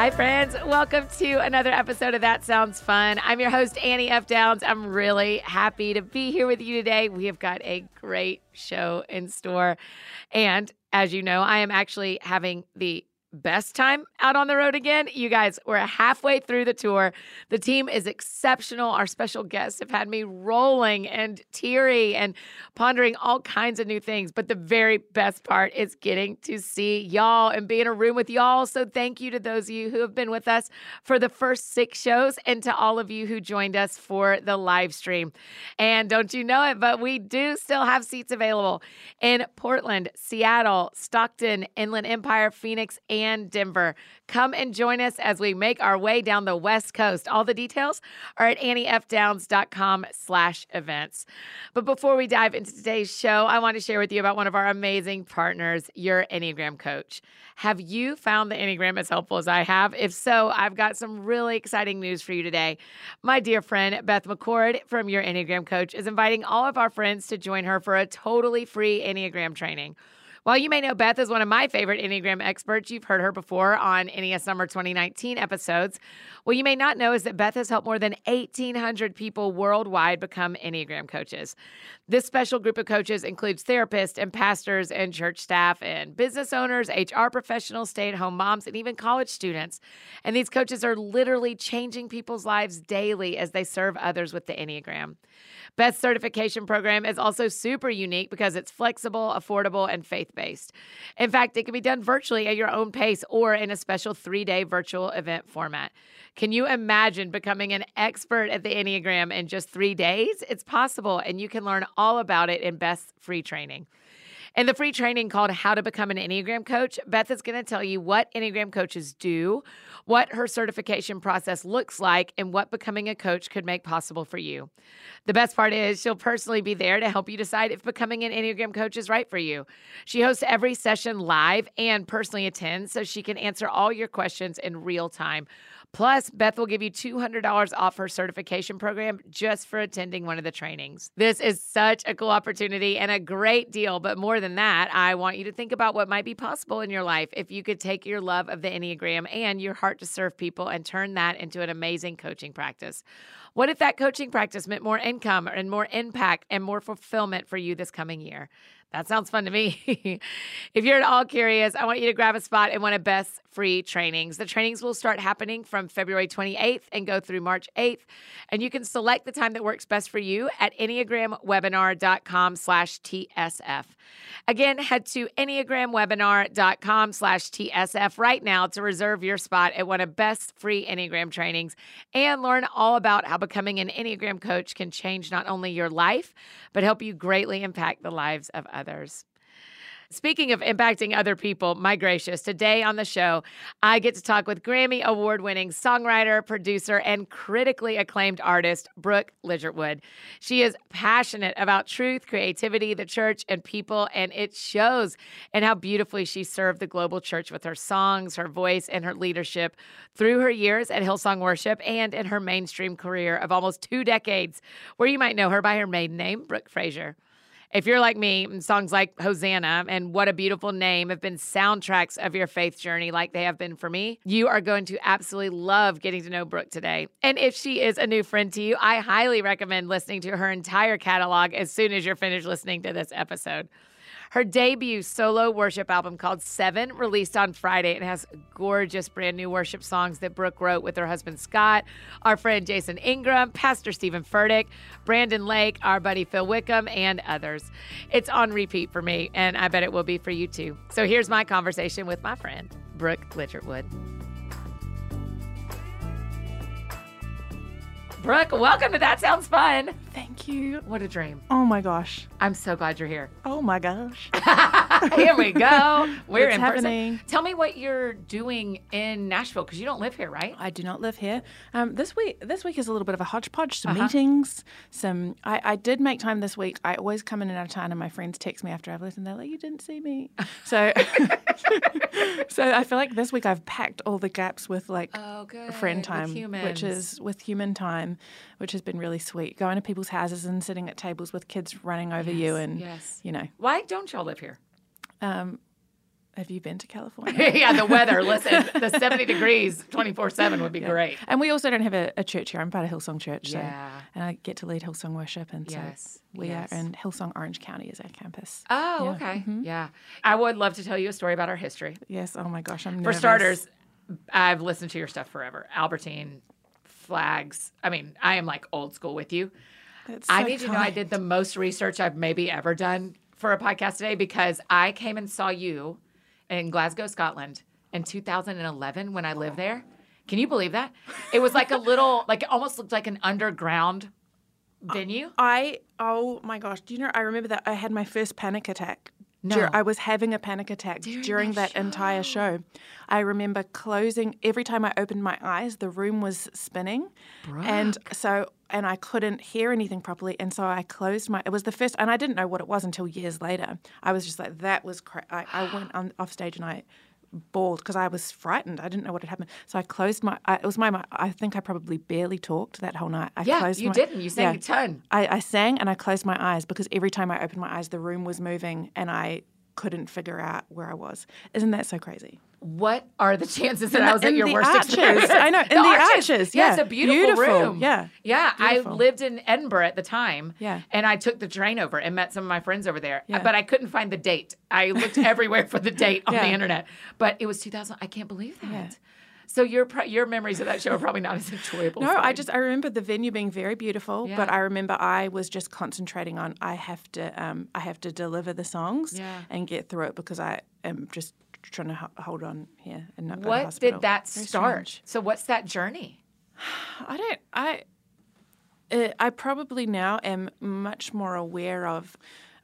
Hi, friends. Welcome to another episode of That Sounds Fun. I'm your host, Annie F. Downs. I'm really happy to be here with you today. We have got a great show in store. And as you know, I am actually having the best time out on the road again. You guys, we're halfway through the tour. The team is exceptional. Our special guests have had me rolling and teary and pondering all kinds of new things. But the very best part is getting to see y'all and be in a room with y'all. So thank you to those of you who have been with us for the first six shows and to all of you who joined us for the live stream. And don't you know it, but we do still have seats available in Portland, Seattle, Stockton, Inland Empire, Phoenix, and and Denver. Come and join us as we make our way down the West Coast. All the details are at anniefdowns.com slash events. But before we dive into today's show, I want to share with you about one of our amazing partners, your Enneagram coach. Have you found the Enneagram as helpful as I have? If so, I've got some really exciting news for you today. My dear friend, Beth McCord from Your Enneagram Coach is inviting all of our friends to join her for a totally free Enneagram training. While you may know Beth is one of my favorite Enneagram experts, you've heard her before on NES Summer 2019 episodes. What you may not know is that Beth has helped more than 1,800 people worldwide become Enneagram coaches. This special group of coaches includes therapists and pastors and church staff and business owners, HR professionals, stay at home moms, and even college students. And these coaches are literally changing people's lives daily as they serve others with the Enneagram. Beth's certification program is also super unique because it's flexible, affordable, and faith based. In fact, it can be done virtually at your own pace or in a special three day virtual event format. Can you imagine becoming an expert at the Enneagram in just three days? It's possible, and you can learn all about it in Beth's free training. In the free training called How to Become an Enneagram Coach, Beth is going to tell you what Enneagram coaches do, what her certification process looks like, and what becoming a coach could make possible for you. The best part is she'll personally be there to help you decide if becoming an Enneagram coach is right for you. She hosts every session live and personally attends so she can answer all your questions in real time Plus, Beth will give you $200 off her certification program just for attending one of the trainings. This is such a cool opportunity and a great deal. But more than that, I want you to think about what might be possible in your life if you could take your love of the Enneagram and your heart to serve people and turn that into an amazing coaching practice. What if that coaching practice meant more income and more impact and more fulfillment for you this coming year? That sounds fun to me. if you're at all curious, I want you to grab a spot in one of Beth's free trainings. The trainings will start happening from February 28th and go through March 8th. And you can select the time that works Beth's for you at enneagramwebinar.com slash TSF. Again, head to enneagramwebinar.com slash TSF right now to reserve your spot at one of best free Enneagram trainings and learn all about how becoming an Enneagram coach can change not only your life, but help you greatly impact the lives of others. Speaking of impacting other people, my gracious, today on the show, I get to talk with Grammy award winning songwriter, producer, and critically acclaimed artist, Brooke Ligertwood. She is passionate about truth, creativity, the church, and people, and it shows in how beautifully she served the global church with her songs, her voice, and her leadership through her years at Hillsong Worship and in her mainstream career of almost two decades, where you might know her by her maiden name, Brooke Fraser. If you're like me, mm, songs like Hosanna and What a Beautiful Name have been soundtracks of your faith journey, like they have been for me, you are going to absolutely love getting to know Brooke today. And if she is a new friend to you, I highly recommend listening to her entire catalog as soon as you're finished listening to this episode. Her debut solo worship album called Seven released on Friday. It has gorgeous brand new worship songs that Brooke wrote with her husband Scott, our friend Jason Ingram, Pastor Stephen Furtick, Brandon Lake, our buddy Phil Wickham, and others. It's on repeat for me, and I bet it will be for you too. So here's my conversation with my friend, Brooke Ligertwood. Brooke, welcome to That Sounds Fun. Thank you. What a dream. Oh my gosh. I'm so glad you're here. Oh my gosh. here we go. We're It's in happening. person. Tell me what you're doing in Nashville because you don't live here, right? I do not live here. Um, this week, this week is a little bit of a hodgepodge. Some Uh-huh. meetings. Some. I, I did make time this week. I always come in and out of town, and my friends text me after I've left, and they're like, "You didn't see me." So, so I feel like this week I've packed all the gaps with like Oh, friend time, which is with human time, which has been really sweet. Going to people's houses and sitting at tables with kids running over you, and yes. you know, Why don't y'all live here? um, have you been to California? yeah, the weather. Listen, the 70 degrees 24 7 would be great. And we also don't have a, a church here. I'm part of Hillsong Church. So, Yeah. And I get to lead Hillsong Worship. And Yes, so we yes. are in Hillsong Orange County is our campus. Oh, Yeah, okay. Yeah. I would love to tell you a story about our history. Yes. Oh my gosh. I'm For starters, I've listened to your stuff forever. Albertine, flags. I mean, I am like old school with you. That's I so need you to know I did the most research I've maybe ever done for a podcast today because I came and saw you in Glasgow, Scotland in 2011 when I lived there. Can you believe that? It was like a little, like it almost looked like an underground venue. I, oh my gosh. Do you know, I remember that I had my first panic attack. Dur- No. I was having a panic attack During during, that that, entire show. I remember closing, every time I opened my eyes, the room was spinning. And so, and I couldn't hear anything properly. And so I closed my, it was the first, and I didn't know what it was until years later. I was just like, that was, cra- I, I went on, off stage and I bawled because I was frightened. I didn't know what had happened. So I closed my, I, it was my, I think I probably barely talked that whole night. I Yeah, you my, didn't. You sang a ton. I, I sang and I closed my eyes because every time I opened my eyes, the room was moving and I couldn't figure out where I was. Isn't that so crazy? What are the chances that I was at your the worst arches. experience? I know, in the arches, Yeah, it's a beautiful, Beautiful, room. yeah. Yeah, I lived in Edinburgh at the time. Yeah. And I took the train over and met some of my friends over there. Yeah. But I couldn't find the date. I looked everywhere for the date on the Yeah. internet. But it was 2000. I can't believe that. Yeah. So your your memories of that show are probably not as enjoyable. No, I just I remember the venue being very beautiful, Yeah. but I remember I was just concentrating on I have to um, I have to deliver the songs Yeah. and get through it because I am just trying to ho- hold on here and not What did that Very start? strange. So what's that journey? I don't. I. Uh, I probably now am much more aware of.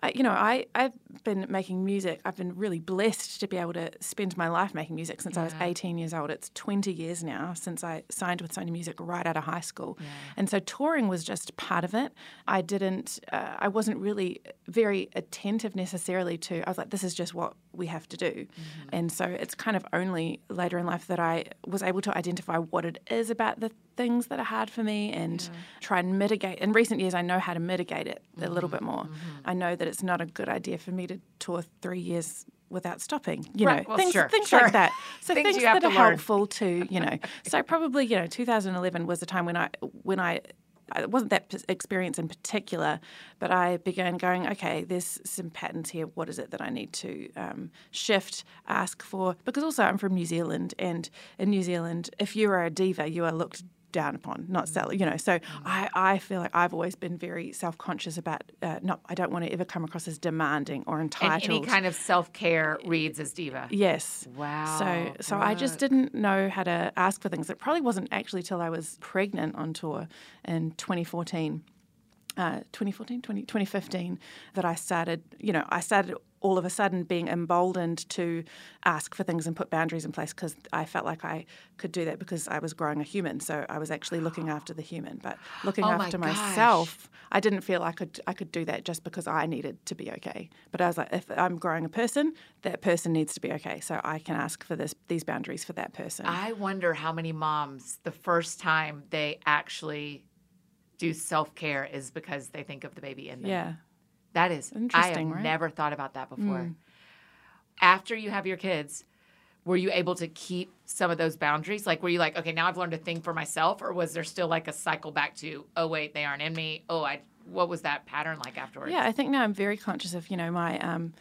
I you know, I I've been making music. I've been really blessed to be able to spend my life making music since I was 18 years old. It's 20 years now since I signed with Sony Music right out of high school, and so touring was just part of it. I didn't. Uh, I wasn't really very attentive necessarily to. I was like, this is just what we have to do, and so it's kind of only later in life that I was able to identify what it is about the things that are hard for me and try and mitigate. In recent years, I know how to mitigate it a little bit more. I know that it's not a good idea for me to tour three years without stopping. You Right, know, well, things, sure, things sure. like that. So Things things, that are learn. helpful to you know. so probably you know, 2011 was the time when I when I. It wasn't that experience in particular, but I began going, okay, there's some patterns here. What is it that I need to um, shift, ask for? Because also I'm from New Zealand, and in New Zealand, if you are a diva, you are looked down upon, not sell, you know. So I, I feel like I've always been very self conscious about, uh, not, I don't want to ever come across as demanding or And entitled. any kind of self care reads as diva. Yes. Wow, So so I just didn't know how to ask for things. It probably wasn't actually till I was pregnant on tour in 2014. Uh, 2014, 20, 2015, that I started, you know, I started all of a sudden being emboldened to ask for things and put boundaries in place because I felt like I could do that because I was growing a human. So I was actually looking after the human, but looking Oh after gosh. myself, I didn't feel I could I could do that just because I needed to be okay. But I was like, if I'm growing a person, that person needs to be okay. So I can ask for this these boundaries for that person. I wonder how many moms the first time they actually do self care is because they think of the baby in them. yeah. That is I Interesting, have right? never thought about that before. After you have your kids, were you able to keep some of those boundaries? Like were you like, okay, now I've learned to think for myself, or was there still like a cycle back to, oh wait, they aren't in me. Oh, I what was that pattern like afterwards? Yeah, I think now I'm very conscious of you know my um,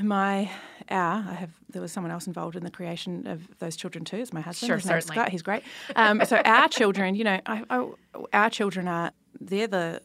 my our I have there was someone else involved in the creation of those children too. It's my husband. Sure, His certainly. Scott. He's great. Um, so our children, you know, I, I, our children are they're the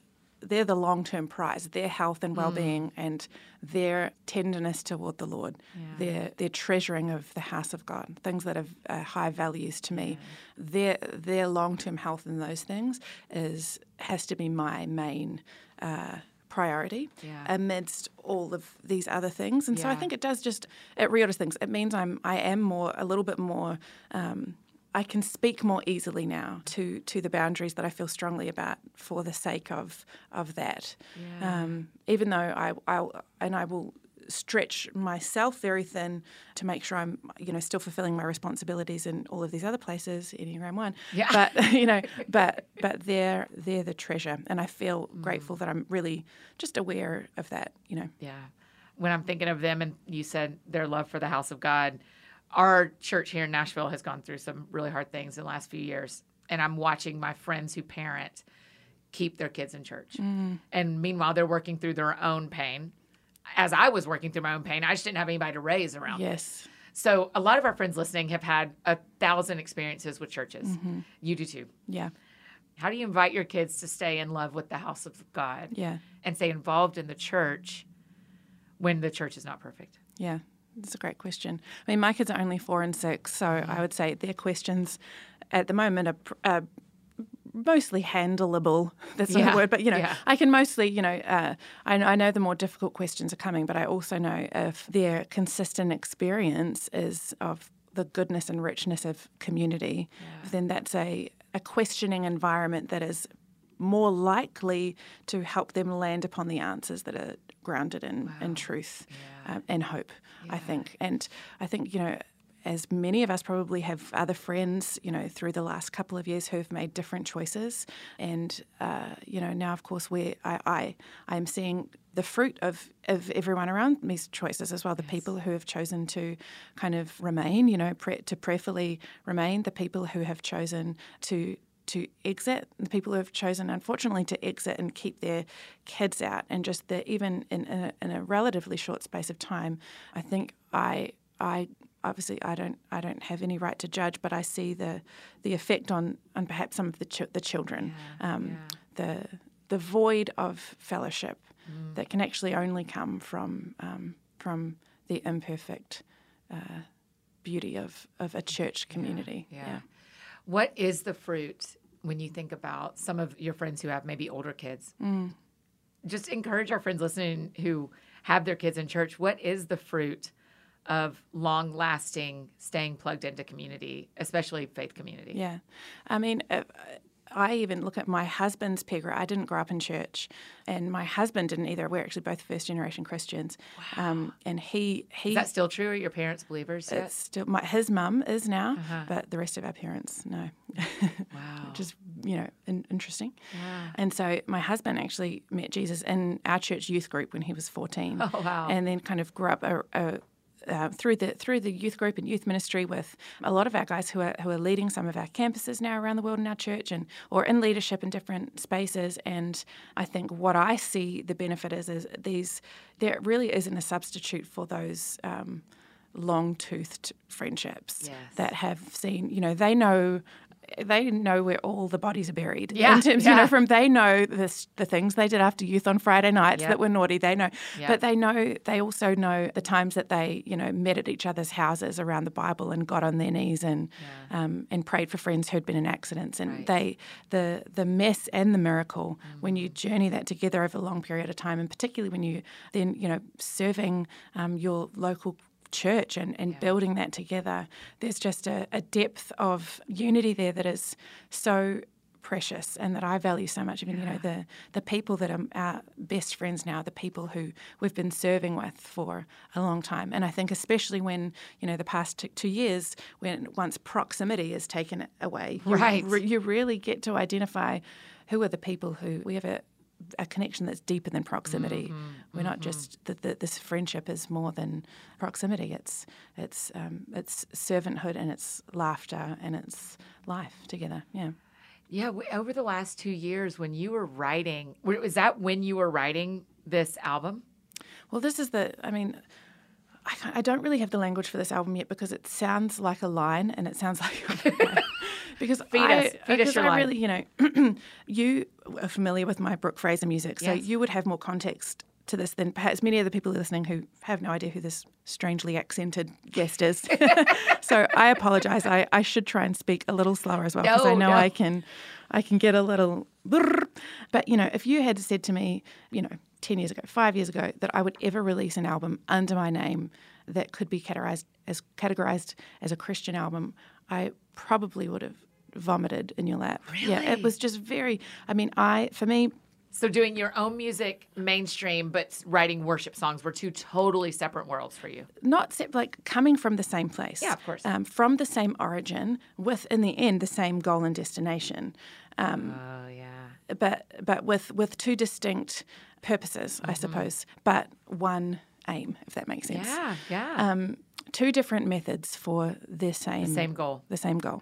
they're the long term prize. Their health and well being and their tenderness toward the Lord, their their treasuring of the house of God, things that have uh, high values to me. Their their long term health in those things is has to be my main. Uh, priority Yeah. amidst all of these other things and so i think it does just it reorders things it means i'm i am more a little bit more um, I can speak more easily now to, to the boundaries that I feel strongly about for the sake of of that. Yeah. Um, even though I, I and I will stretch myself very thin to make sure I'm you know still fulfilling my responsibilities in all of these other places Enneagram one. Yeah. But you know, but but they're they're the treasure, and I feel Mm. grateful that I'm really just aware of that. You know. Yeah. When I'm thinking of them and you said their love for the house of God, our church here in Nashville has gone through some really hard things in the last few years. And I'm watching my friends who parent keep their kids in church. Mm. And meanwhile, they're working through their own pain. As I was working through my own pain, I just didn't have anybody to raise around. me. Yes. So a lot of our friends listening have had a thousand experiences with churches. Mm-hmm. You do too. Yeah. How do you invite your kids to stay in love with the house of God Yeah. and stay involved in the church when the church is not perfect? Yeah, that's a great question. I mean, my kids are only four and six, so Mm-hmm. I would say their questions at the moment are, are mostly handleable. That's not Yeah, a word, but you know, yeah. I can mostly, you know, uh, I, I know the more difficult questions are coming, but I also know if their consistent experience is of the goodness and richness of community, then that's a, a questioning environment that is more likely to help them land upon the answers that are grounded in, in truth um, and hope, I think. And I think, you know, as many of us probably have other friends, you know, through the last couple of years who've made different choices. And, uh, you know, now, of course, we I, I, I'm seeing the fruit of, of everyone around me's choices as well. The people who have chosen to kind of remain, you know, pre- to prayerfully remain, the people who have chosen to to exit, the people who have chosen, unfortunately, to exit and keep their kids out, and just the even in, a, in a relatively short space of time, I think I I obviously I don't I don't have any right to judge, but I see the the effect on on perhaps some of the ch- the children, um, the the void of fellowship that can actually only come from um, from the imperfect uh, beauty of of a church community. Yeah. What is the fruit when you think about some of your friends who have maybe older kids? Just encourage our friends listening who have their kids in church. What is the fruit of long lasting staying plugged into community, especially faith community? Yeah. I mean, uh, I even look at my husband's peg. I didn't grow up in church, and my husband didn't either. We're actually both first generation Christians. Um, and he he Is that still true? Are your parents believers yet? it's still my, his mum is now, but the rest of our parents no. Wow. Which is you know in, interesting. Yeah. And so my husband actually met Jesus in our church youth group when he was fourteen. Oh, wow. And then kind of grew up a, a uh, through the through the youth group and youth ministry with a lot of our guys who are who are leading some of our campuses now around the world in our church and or in leadership in different spaces. And I think what I see the benefit is is these there really isn't a substitute for those. Um, long toothed friendships Yes. that have seen, you know, they know they know where all the bodies are buried. Yeah, in terms, you yeah. know, from they know this, the things they did after youth on Friday nights Yep. that were naughty. They know, Yep. but they know. They also know the times that they, you know, met at each other's houses around the Bible and got on their knees and um, and prayed for friends who'd been in accidents. And Right. they, the the mess and the miracle, when you journey that together over a long period of time, and particularly when you then, you know, serving um, your local church and, and building that together, there's just a, a depth of unity there that is so precious and that I value so much. I mean, you know, the the people that are our best friends now, the people who we've been serving with for a long time. And I think especially when, you know, the past two, two years, when once proximity is taken away, you, Right. re- you really get to identify who are the people who we have a a connection that's deeper than proximity. We're not just that the, this friendship is more than proximity. It's it's um, it's servanthood and it's laughter and it's life together. Yeah. Yeah, over the last two years, when you were writing, was that when you were writing this album? Well, this is the. I mean, I, I don't really have the language for this album yet because it sounds like a line and it sounds like. Because Feed I, us. Feed us because your I really, you know, you are familiar with my Brooke Fraser music, so Yes. you would have more context to this than perhaps many of the people listening who have no idea who this strangely accented guest is. so I apologise. I, I should try and speak a little slower as well because I know no. I can, I can get a little. brrr. But you know, if you had said to me, you know, ten years ago, five years ago, that I would ever release an album under my name that could be categorized as categorized as a Christian album, I probably would have vomited in your lap. Yeah, it was just very. I mean, I for me, So doing your own music mainstream, but writing worship songs were two totally separate worlds for you. not se- like coming from the same place. Yeah, of course. Um, from the same origin, with in the end the same goal and destination. Um, Oh yeah. but but with with two distinct purposes, Mm-hmm. I suppose, but one aim, if that makes sense. Yeah, yeah. Um, two different methods for the same Same goal. the same goal.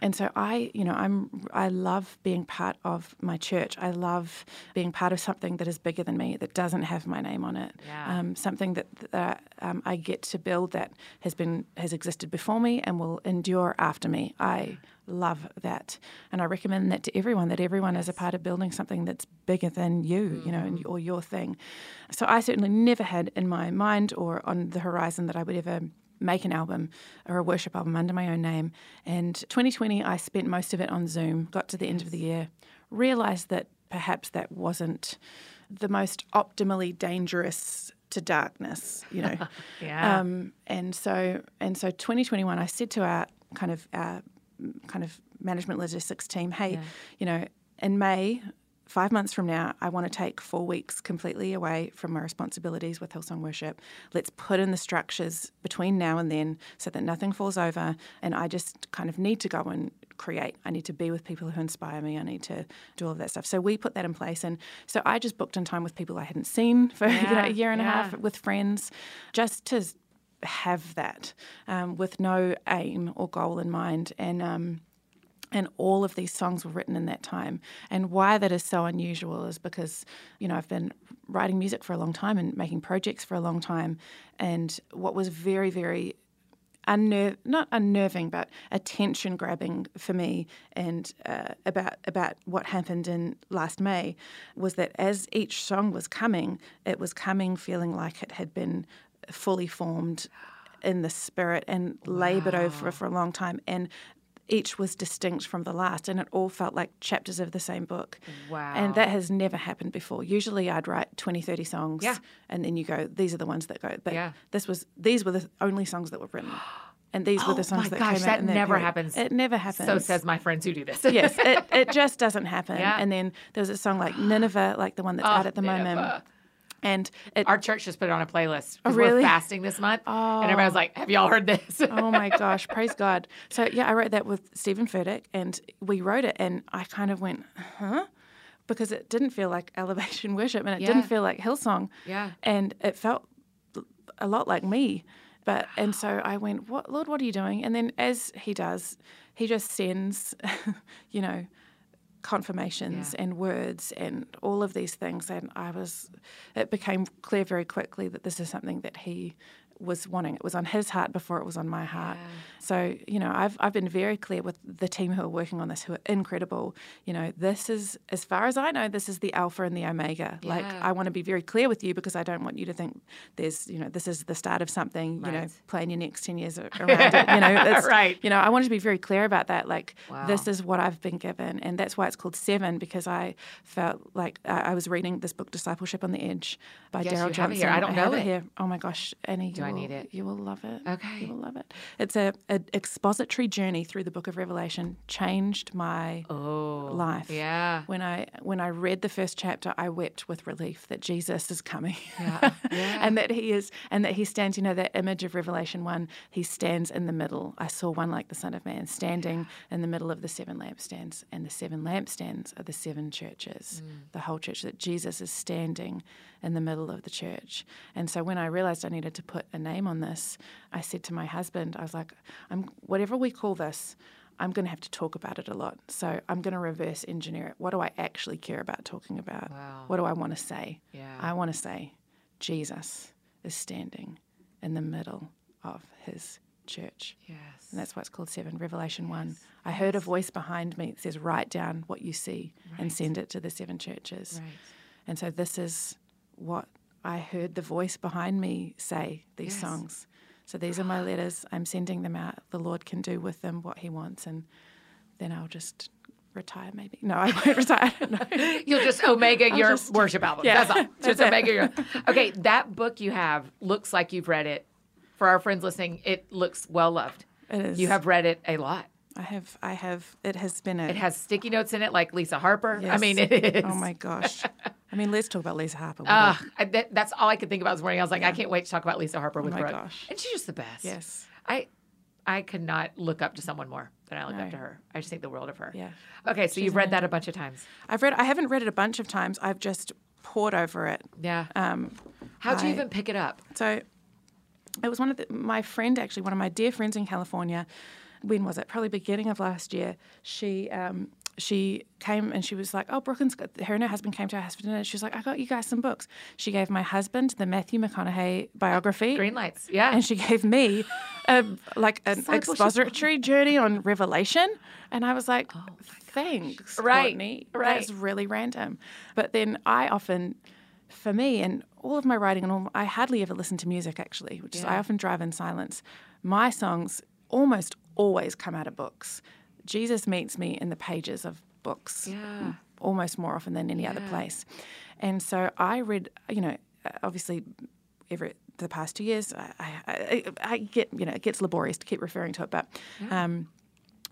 And so I, you know, I'm I love being part of my church. I love being part of something that is bigger than me, that doesn't have my name on it. Yeah. Um, something that, that um, I get to build that has been has existed before me and will endure after me. I love that, and I recommend that to everyone. That everyone is a part of building something that's bigger than you, you know, or your thing. So I certainly never had in my mind or on the horizon that I would ever make an album or a worship album under my own name. And 2020, I spent most of it on Zoom, got to the end of the year, realized that perhaps that wasn't the most optimally dangerous to darkness, you know. Yeah. Um, and so and so 2021, I said to our kind of our kind of management logistics team, hey, you know, in May, five months from now, I want to take four weeks completely away from my responsibilities with Hillsong Worship. Let's put in the structures between now and then so that nothing falls over. And I just kind of need to go and create. I need to be with people who inspire me. I need to do all of that stuff. So we put that in place. And so I just booked in time with people I hadn't seen for you know, a year and a half with friends just to have that um, with no aim or goal in mind. And um, and all of these songs were written in that time. And why that is so unusual is because, you know, I've been writing music for a long time and making projects for a long time. And what was very, very unner- not unnerving, but attention grabbing for me and uh, about about what happened in last May was that as each song was coming, it was coming feeling like it had been fully formed in the spirit and laboured over for a long time and each was distinct from the last and it all felt like chapters of the same book Wow. and that has never happened before usually i'd write 20 30 songs Yeah. and then you go these are the ones that go but Yeah. this was these were the only songs that were written and these were Oh the songs my that gosh, came that out that never period. happens. it never happens so says my friends who do this. yes it, it just doesn't happen Yeah. and then there's a song like nineveh like the one that's out ah, at the moment Nineveh. And it, Our church just put it on a playlist. Oh, We're really? fasting this month. And oh. everybody's like, have y'all heard this? oh my gosh, praise God. So yeah, I wrote that with Stephen Furtick and we wrote it and I kind of went, huh? Because it didn't feel like elevation worship and it Yeah. didn't feel like Hillsong. Yeah. And it felt a lot like me. But and so I went, What Lord, what are you doing? And then as he does, he just sends, you know, confirmations Yeah. and words and all of these things and I was it became clear very quickly that this is something that he was wanting. It was on his heart before it was on my heart. So, you know, I've, I've been very clear with the team who are working on this, who are incredible. You know, this is, as far as I know, this is the Alpha and the Omega. Like, I want to be very clear with you because I don't want you to think there's, you know, this is the start of something, you know, Right. plan your next 10 years around it. You know, it's, Right. You know, I wanted to be very clear about that. Like, Wow. this is what I've been given. And that's why it's called Seven because I felt like I, I was reading this book, Discipleship on the Edge by Yes, Darrell you have it Johnson. I don't know have it. here. Oh my gosh, Annie. Do I will- need it? You will love it. Okay. You will love it. It's a, a expository journey through the book of Revelation changed my Oh, life. Yeah. When I when I read the first chapter, I wept with relief that Jesus is coming, Yeah, yeah. and that he is, and that he stands. You know that image of Revelation one. He stands in the middle. I saw one like the Son of Man standing in the middle of the seven lampstands, and the seven lampstands are the seven churches, mm. the whole church. That Jesus is standing in the middle of the church. And so when I realized I needed to put a name on this, I said to my husband, I was like, I'm whatever we call this. I'm going to have to talk about it a lot. So I'm going to reverse engineer it. What do I actually care about talking about? Wow. What do I want to say? Yeah. I want to say Jesus is standing in the middle of his church. Yes. And that's why it's called Seven, Revelation 1. I heard a voice behind me that says, Write down what you see and send it to the seven churches. Right. And so this is what I heard the voice behind me say, these Yes. songs. So these are my letters. I'm sending them out. The Lord can do with them what he wants. And then I'll just retire maybe. No, I won't retire. You'll just omega your just- worship album. Yeah, That's all. Just that's it. omega your. Okay, that book you have looks like you've read it. For our friends listening, it looks well loved. It is. You have read it a lot. I have, I have, it has been a. It has sticky notes in it, like Lisa Harper. I mean, it is. Oh my gosh. I mean, let's talk about Lisa Harper. Ah. I, that, that's all I could think about this morning. I was like, I can't wait to talk about Lisa Harper with Oh my Brooke. gosh. And she's just the best. yes. I, I could not look up to someone more than I look up to her. I just think the world of her. Yeah. Okay, so you've read that a bunch of times. I've read. I haven't read it a bunch of times. I've just poured over it. Yeah. Um, How'd you even pick it up? So it was one of the, my friend, actually, one of my dear friends in California. When was it? Probably beginning of last year. She um, she came and she was like, "Oh, Brooklyn's got her and her husband came to our house for dinner." She was like, "I got you guys some books." She gave my husband the Matthew McConaughey biography. Green lights. Yeah. and she gave me a, like an Discipleship. expository journey on Revelation, and I was like, "Thanks, Oh Right, Courtney. right. That's really random." But then I often, for me, and all of my writing, and all, I hardly ever listen to music actually, which is I often drive in silence. My songs almost always come out of books. Jesus meets me in the pages of books Yeah. almost more often than any other place. And so I read, you know, obviously every the past two years, I, I, I, get, you know, it gets laborious to keep referring to it, but, um,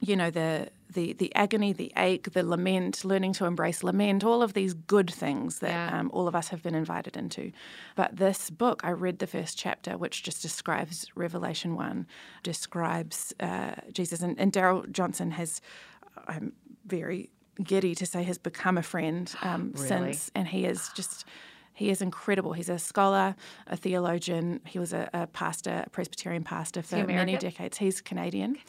you know, the, the the agony, the ache, the lament, learning to embrace lament, all of these good things that Yeah. um, all of us have been invited into. But this book, I read the first chapter, which just describes Revelation 1, describes uh, Jesus. And, and Darrell Johnson has, I'm very giddy to say, has become a friend um, Really? since. And he is just. He is incredible. He's a scholar, a theologian. He was a, a pastor, a Presbyterian pastor for many decades. He's Canadian. Canadian,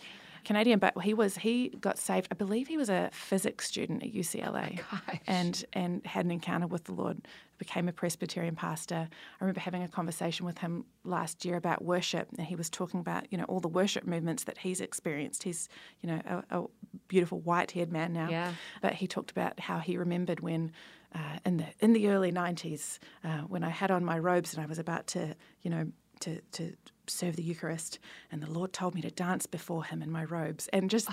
but he was he got saved. I believe he was a physics student at UCLA, gosh. and and had an encounter with the Lord. Became a Presbyterian pastor. I remember having a conversation with him last year about worship, and he was talking about you know all the worship movements that he's experienced. He's you know a, a beautiful white-haired man now, Yeah. but he talked about how he remembered when. Uh, in the in the early '90s, uh, when I had on my robes and I was about to, you know, to to serve the Eucharist, and the Lord told me to dance before Him in my robes, and just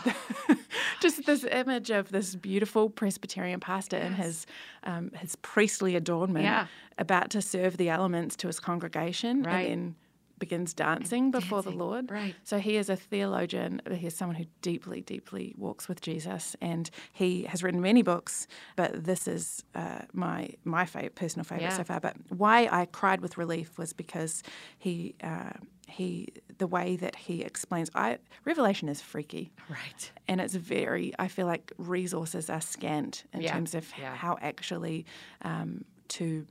just this image of this beautiful Presbyterian pastor in his um, his priestly adornment, Yeah. about to serve the elements to his congregation, Right. and then begins dancing before dancing, the Lord. right. So he is a theologian. He is someone who deeply, deeply walks with Jesus, and he has written many books. But this is uh, my my favorite, personal favorite Yeah. so far. But why I cried with relief was because he uh, he the way that he explains. I Revelation is freaky. Right. And it's very, I feel like resources are scant in Yeah, terms of yeah. how actually um, to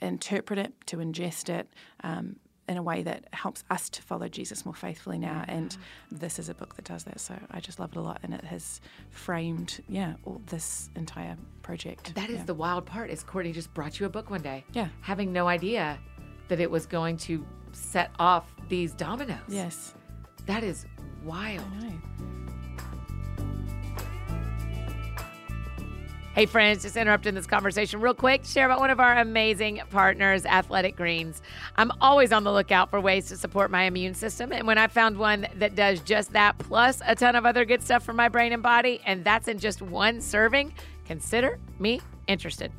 interpret it, to ingest it um, in a way that helps us to follow Jesus more faithfully now. Mm-hmm. And this is a book that does that. So I just love it a lot. And it has framed, yeah, all this entire project. That is yeah. the wild part. Is Courtney just brought you a book one day? Yeah. Having no idea that it was going to set off these dominoes. Yes. That is wild. Hey, friends, just interrupting this conversation real quick share about one of our amazing partners, Athletic Greens. I'm always on the lookout for ways to support my immune system. And when I found one that does just that, plus a ton of other good stuff for my brain and body, and that's in just one serving, consider me interested.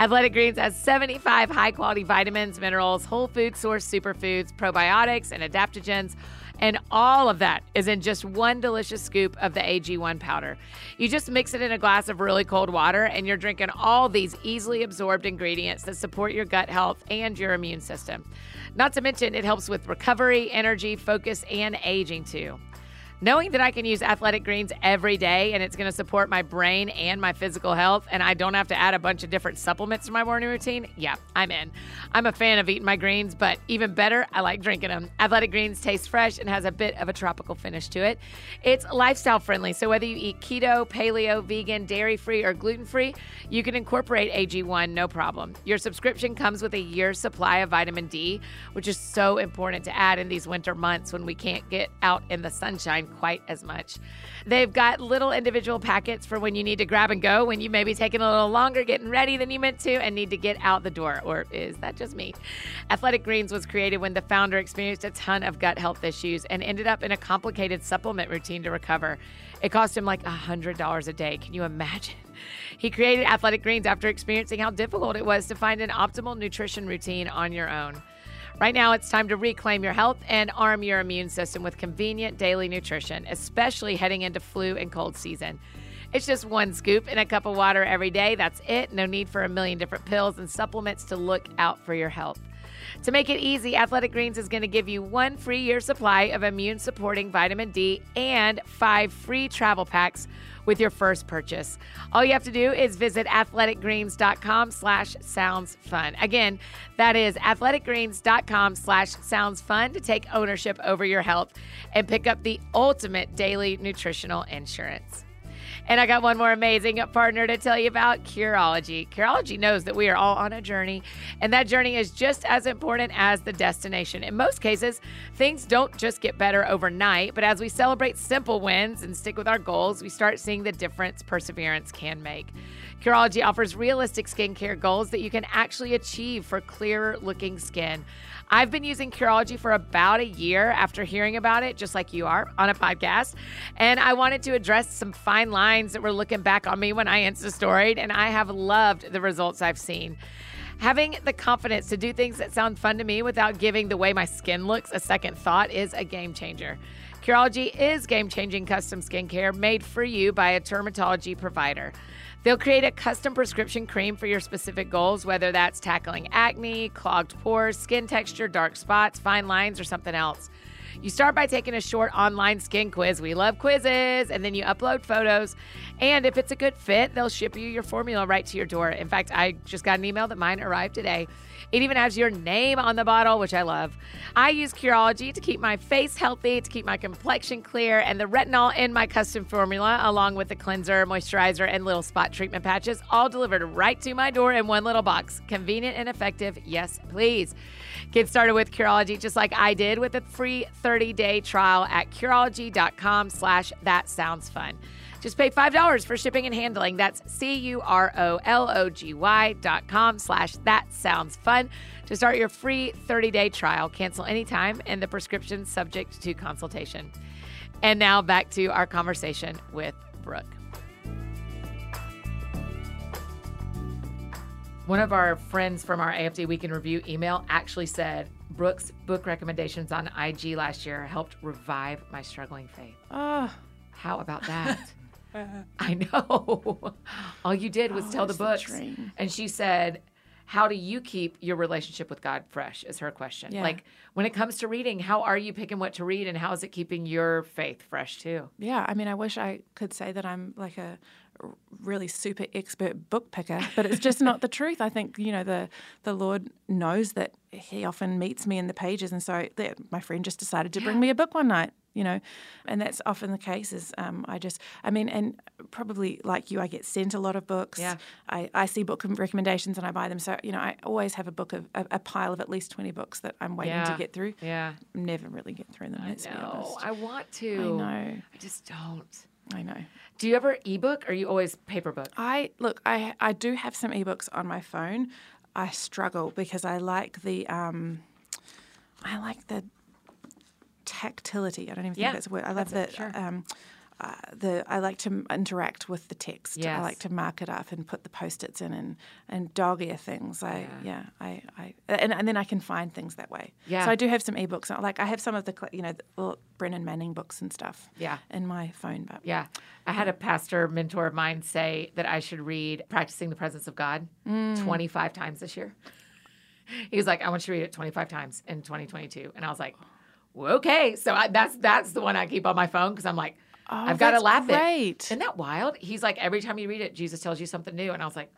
Athletic Greens has 75 high quality vitamins, minerals, whole food source superfoods, probiotics, and adaptogens and all of that is in just one delicious scoop of the AG1 powder. You just mix it in a glass of really cold water, and you're drinking all these easily absorbed ingredients that support your gut health and your immune system. Not to mention, it helps with recovery, energy, focus, and aging too. Knowing that I can use athletic greens every day and it's going to support my brain and my physical health, and I don't have to add a bunch of different supplements to my morning routine, yeah, I'm in. I'm a fan of eating my greens, but even better, I like drinking them. Athletic Greens taste fresh and has a bit of a tropical finish to it. It's lifestyle friendly, so whether you eat keto, paleo, vegan, dairy free, or gluten free, you can incorporate AG1 no problem. Your subscription comes with a year's supply of vitamin D, which is so important to add in these winter months when we can't get out in the sunshine quite as much. They've got little individual packets for when you need to grab and go, when you may be taking a little longer getting ready than you meant to and need to get out the door. Or is that just me? Athletic Greens was created when the founder experienced a ton of gut health issues and ended up in a complicated supplement routine to recover. It cost him like $100 a day. Can you imagine? He created Athletic Greens after experiencing how difficult it was to find an optimal nutrition routine on your own. Right now, it's time to reclaim your health and arm your immune system with convenient daily nutrition, especially heading into flu and cold season. It's just one scoop in a cup of water every day. That's it. No need for a million different pills and supplements to look out for your health. To make it easy, Athletic Greens is going to give you one free year supply of immune supporting vitamin D and five free travel packs with your first purchase. All you have to do is visit athleticgreens.com slash sounds fun. Again, that is athleticgreens.com slash sounds fun to take ownership over your health and pick up the ultimate daily nutritional insurance. And I got one more amazing partner to tell you about Curology. Curology knows that we are all on a journey, and that journey is just as important as the destination. In most cases, things don't just get better overnight, but as we celebrate simple wins and stick with our goals, we start seeing the difference perseverance can make. Curology offers realistic skincare goals that you can actually achieve for clearer looking skin. I've been using Curology for about a year after hearing about it, just like you are on a podcast. And I wanted to address some fine lines that were looking back on me when I Insta storied, and I have loved the results I've seen. Having the confidence to do things that sound fun to me without giving the way my skin looks a second thought is a game changer. Curology is game changing custom skincare made for you by a dermatology provider. They'll create a custom prescription cream for your specific goals, whether that's tackling acne, clogged pores, skin texture, dark spots, fine lines, or something else. You start by taking a short online skin quiz. We love quizzes. And then you upload photos. And if it's a good fit, they'll ship you your formula right to your door. In fact, I just got an email that mine arrived today. It even has your name on the bottle, which I love. I use Curology to keep my face healthy, to keep my complexion clear, and the retinol in my custom formula, along with the cleanser, moisturizer, and little spot treatment patches, all delivered right to my door in one little box. Convenient and effective. Yes, please. Get started with Curology just like I did with a free 30-day trial at Curology.com slash that sounds fun. Just pay $5 for shipping and handling. That's C-U-R-O-L-O-G-Y dot com slash that sounds fun to start your free 30-day trial. Cancel anytime and the prescription subject to consultation. And now back to our conversation with Brooke. One of our friends from our AFD Week in Review email actually said Brooke's book recommendations on IG last year helped revive my struggling faith. Oh, How about that? I know. All you did was Oh, tell the that's the books. and she said, How do you keep your relationship with God fresh? Is her question. Yeah. Like, when it comes to reading, how are you picking what to read and how is it keeping your faith fresh too? yeah. I mean, I wish I could say that I'm like a really super expert book picker, but it's just not the truth. I think you know the the Lord knows that He often meets me in the pages, and so my friend just decided to bring me a book one night. you know, and that's often the case. Is um, I just, I mean, and probably like you, I get sent a lot of books. Yeah. I, I see book recommendations and I buy them. So you know, I always have a book of a, a pile of at least twenty books that I'm waiting Yeah. to get through. Yeah. Never really get through them. be No. I want to. I know. I just don't. I know. Do you ever ebook or are you always paper book? I look. I I do have some ebooks on my phone. I struggle because I like the um, I like the tactility. I don't even Yeah, think that's a word. I love it, sure. um, uh, the I like to interact with the text. Yes. I like to mark it up and put the post-its in and and dog ear things. I yeah. I, I and, and then I can find things that way. Yeah. So I do have some ebooks. Like I have some of the you know the, Brennan Manning books and stuff. Yeah. In my phone, but Yeah. I had a pastor mentor of mine say that I should read Practicing the Presence of God Mm. 25 times this year. He was like, I want you to read it 25 times in 2022. And I was like, well, okay. So I, that's that's the one I keep on my phone because I'm like, I've got to Oh, lap it. great. Isn't that wild? He's like, every time you read it, Jesus tells you something new. And I was like,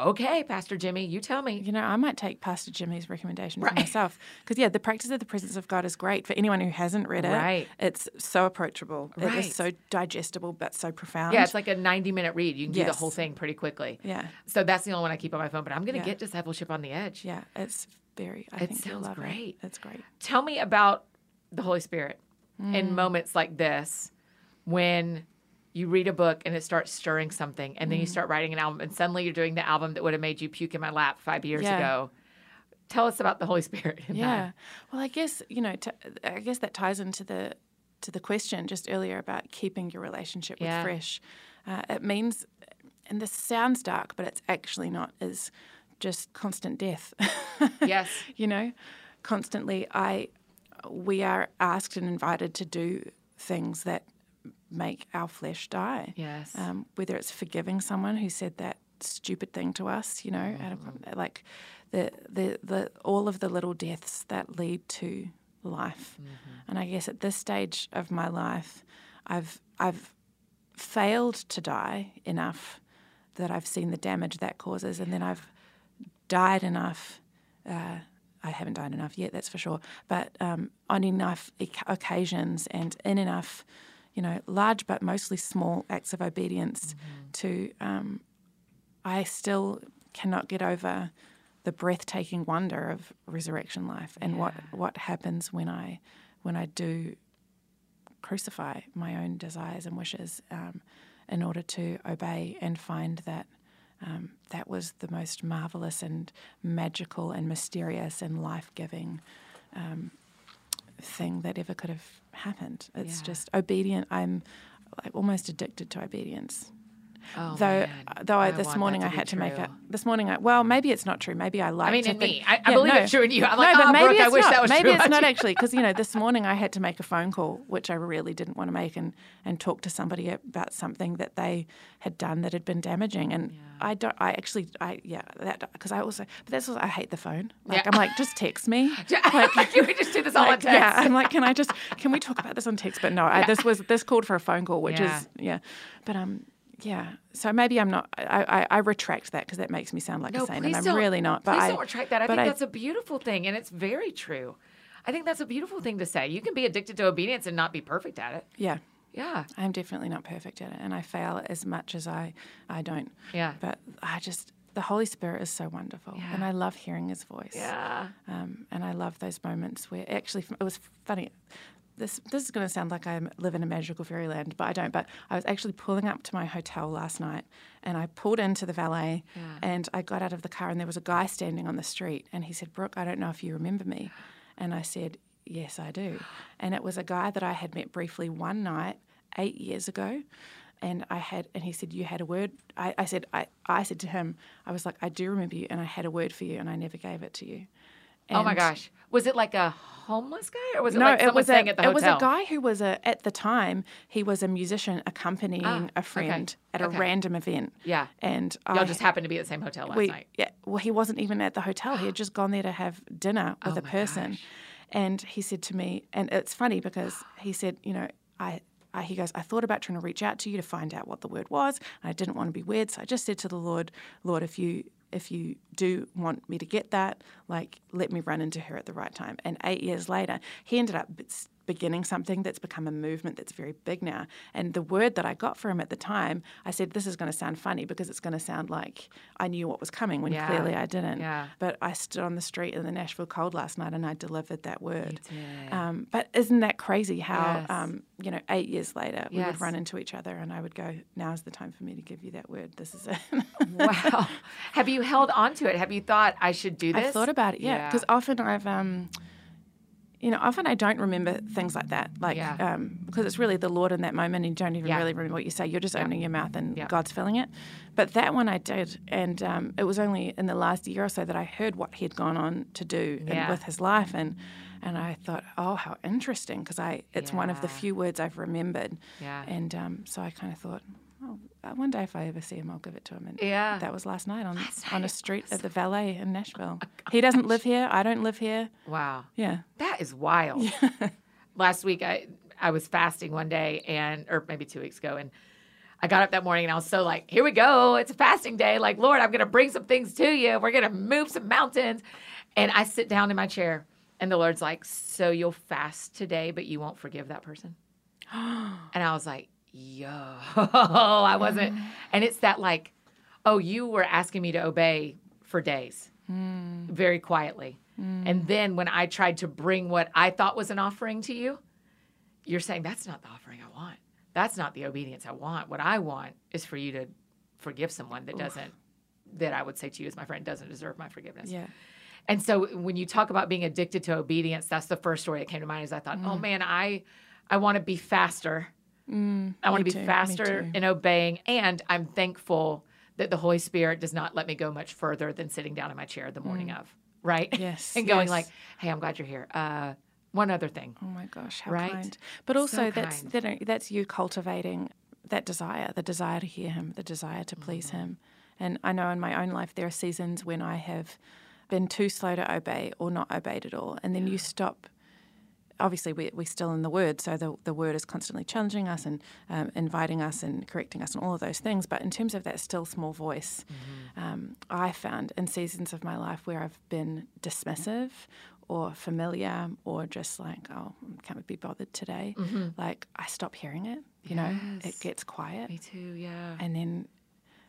okay, Pastor Jimmy, you tell me. You know, I might take Pastor Jimmy's recommendation for myself because yeah, the practice of the presence of God is great for anyone who hasn't read it. Right. It's so approachable. It Right. is so digestible, but so profound. Yeah, it's like a 90 minute read. You can do the whole thing pretty quickly. yeah, So that's the only one I keep on my phone. But I'm going to Yeah. get Discipleship on the Edge. yeah. It's very. I It think sounds great. It. It's great. Tell me about the Holy Spirit Mm. in moments like this when you read a book and it starts stirring something and then Mm. you start writing an album and suddenly you're doing the album that would have made you puke in my lap five years Yeah. ago. Tell us about the Holy Spirit. In Yeah. That. Well, I guess you know. To, I guess that ties into the to the question just earlier about keeping your relationship with Yeah. fresh. Uh, it means, and this sounds dark, but it's actually not. Is just constant death. Yes. you know, constantly. I we are asked and invited to do things that make our flesh die. Yes. Um, whether it's forgiving someone who said that stupid thing to us, you know, of, like the, the the all of the little deaths that lead to life. And I guess at this stage of my life, I've I've failed to die enough that I've seen the damage that causes, and then I've died enough. Uh, I haven't died enough yet, that's for sure. But um, on enough oc- occasions and in enough, you know, large but mostly small acts of obedience to, um, I still cannot get over the breathtaking wonder of resurrection life and what, what happens when I when I do crucify my own desires and wishes um, in order to obey and find that um, that was the most marvelous and magical and mysterious and life giving um, thing that ever could have happened. It's Yeah. just obedient. I'm like almost addicted to obedience. Oh, though, man. though I, I this morning I had to make it. this morning. I, well, maybe it's not true. Maybe I like. I mean, in think- me. I, I Yeah, believe no. it's true in you. I'm like, no, but oh, maybe Brooke, I it's wish not. that was maybe true it's not actually because you know this morning I had to make a phone call, which I really didn't want to make, and and talk to somebody about something that they had done that had been damaging, and I don't. I actually, I yeah, that because I also, but that's what I hate the phone. Like Yeah. I'm like, just text me. Like, Can we just do this all on Like, text? yeah, I'm like, can I just can we talk about this on text? But no, I, this was this called for a phone call, which Yeah. is yeah, but um. Yeah, so maybe I'm not. I, I, I retract that because that makes me sound like No, a saint, and I'm really not. But please I don't retract that. I think that's a beautiful thing, and it's very true. I think that's a beautiful thing to say. You can be addicted to obedience and not be perfect at it. yeah. Yeah. I'm definitely not perfect at it, and I fail as much as I I don't. Yeah. But I just the Holy Spirit is so wonderful, and I love hearing His voice. Yeah. Um, and I love those moments where actually it was funny. This this is going to sound like I live in a magical fairyland, but I don't. But I was actually pulling up to my hotel last night, and I pulled into the valet, Yeah. and I got out of the car, and there was a guy standing on the street, and he said, "Brooke, I don't know if you remember me," and I said, "Yes, I do." And it was a guy that I had met briefly one night eight years ago. And I had, and he said, "You had a word." I, I said, I, I said to him, I was like, "I do remember you, and I had a word for you, and I never gave it to you." Oh my gosh. Was it like a homeless guy, or was it no, like it someone was staying a at the hotel? it was a guy who was a at the time he was a musician accompanying Ah, a okay, friend at a random event. Yeah. and Y'all I, just happened to be at the same hotel last we, night. Yeah, well, he wasn't even at the hotel. He had just gone there to have dinner with Oh a person, gosh. and he said to me, and it's funny because he said, you know, I. I, he goes, I thought about trying to reach out to you to find out what the word was. And I didn't want to be weird, so I just said to the Lord, Lord, if you if you do want me to get that, like let me run into her at the right time. And eight years later, he ended up beginning something that's become a movement that's very big now. And the word that I got for him at the time, I said, This is going to sound funny because it's going to sound like I knew what was coming when Yeah. clearly I didn't. Yeah. But I stood on the street in the Nashville cold last night and I delivered that word. Um, but isn't that crazy how, Yes. um, you know, eight years later, we Yes. would run into each other and I would go, Now's the time for me to give you that word. This is it. wow. Have you held on to it? Have you thought I should do this? I've thought about it, yeah. Yeah. Because often I've, um, you know, often I don't remember things like that, like Yeah. um, because it's really the Lord in that moment, and you don't even Yeah. really remember what you say. You're just opening your mouth, and Yeah. God's filling it. But that one I did, and um, it was only in the last year or so that I heard what he'd gone on to do and with his life, and and I thought, oh, how interesting, because I it's one of the few words I've remembered, Yeah. and um, so I kind of thought. Oh, one day if I ever see him, I'll give it to him. And Yeah. that was last night on Last on a street at the Valet in Nashville. Oh he doesn't live here. I don't live here. Wow. Yeah. That is wild. Last week I I was fasting one day and or maybe 2 weeks ago and I got up that morning and I was so like, here we go. It's a fasting day. Like, Lord, I'm going to bring some things to you. We're going to move some mountains. And I sit down in my chair and the Lord's like, so you'll fast today, but you won't forgive that person? and I was like, yo, I wasn't. Mm-hmm. And it's that like, oh, you were asking me to obey for days mm. very quietly. Mm. And then when I tried to bring what I thought was an offering to you, you're saying that's not the offering I want. That's not the obedience I want. What I want is for you to forgive someone that doesn't, that I would say to you as my friend, doesn't deserve my forgiveness. Yeah. And so when you talk about being addicted to obedience, that's the first story that came to mind. Is I thought, oh mm. man, I, I want to be faster. I want to be faster in obeying, and I'm thankful that the Holy Spirit does not let me go much further than sitting down in my chair the morning of, right? Yes, and going yes. like, hey, I'm glad you're here. Uh, one other thing. Oh my gosh, how Right? kind. But also that's kind. that, that's you cultivating that desire, the desire to hear him, the desire to please Mm-hmm. him. And I know in my own life there are seasons when I have been too slow to obey or not obeyed at all. And then you stop obviously we, we're still in the word, so the, the word is constantly challenging us and um, inviting us and correcting us and all of those things. But in terms of that still small voice, um, I found in seasons of my life where I've been dismissive or familiar or just like, oh, can't be bothered today, like I stop hearing it, you know, it gets quiet. Me too. Yeah. And then,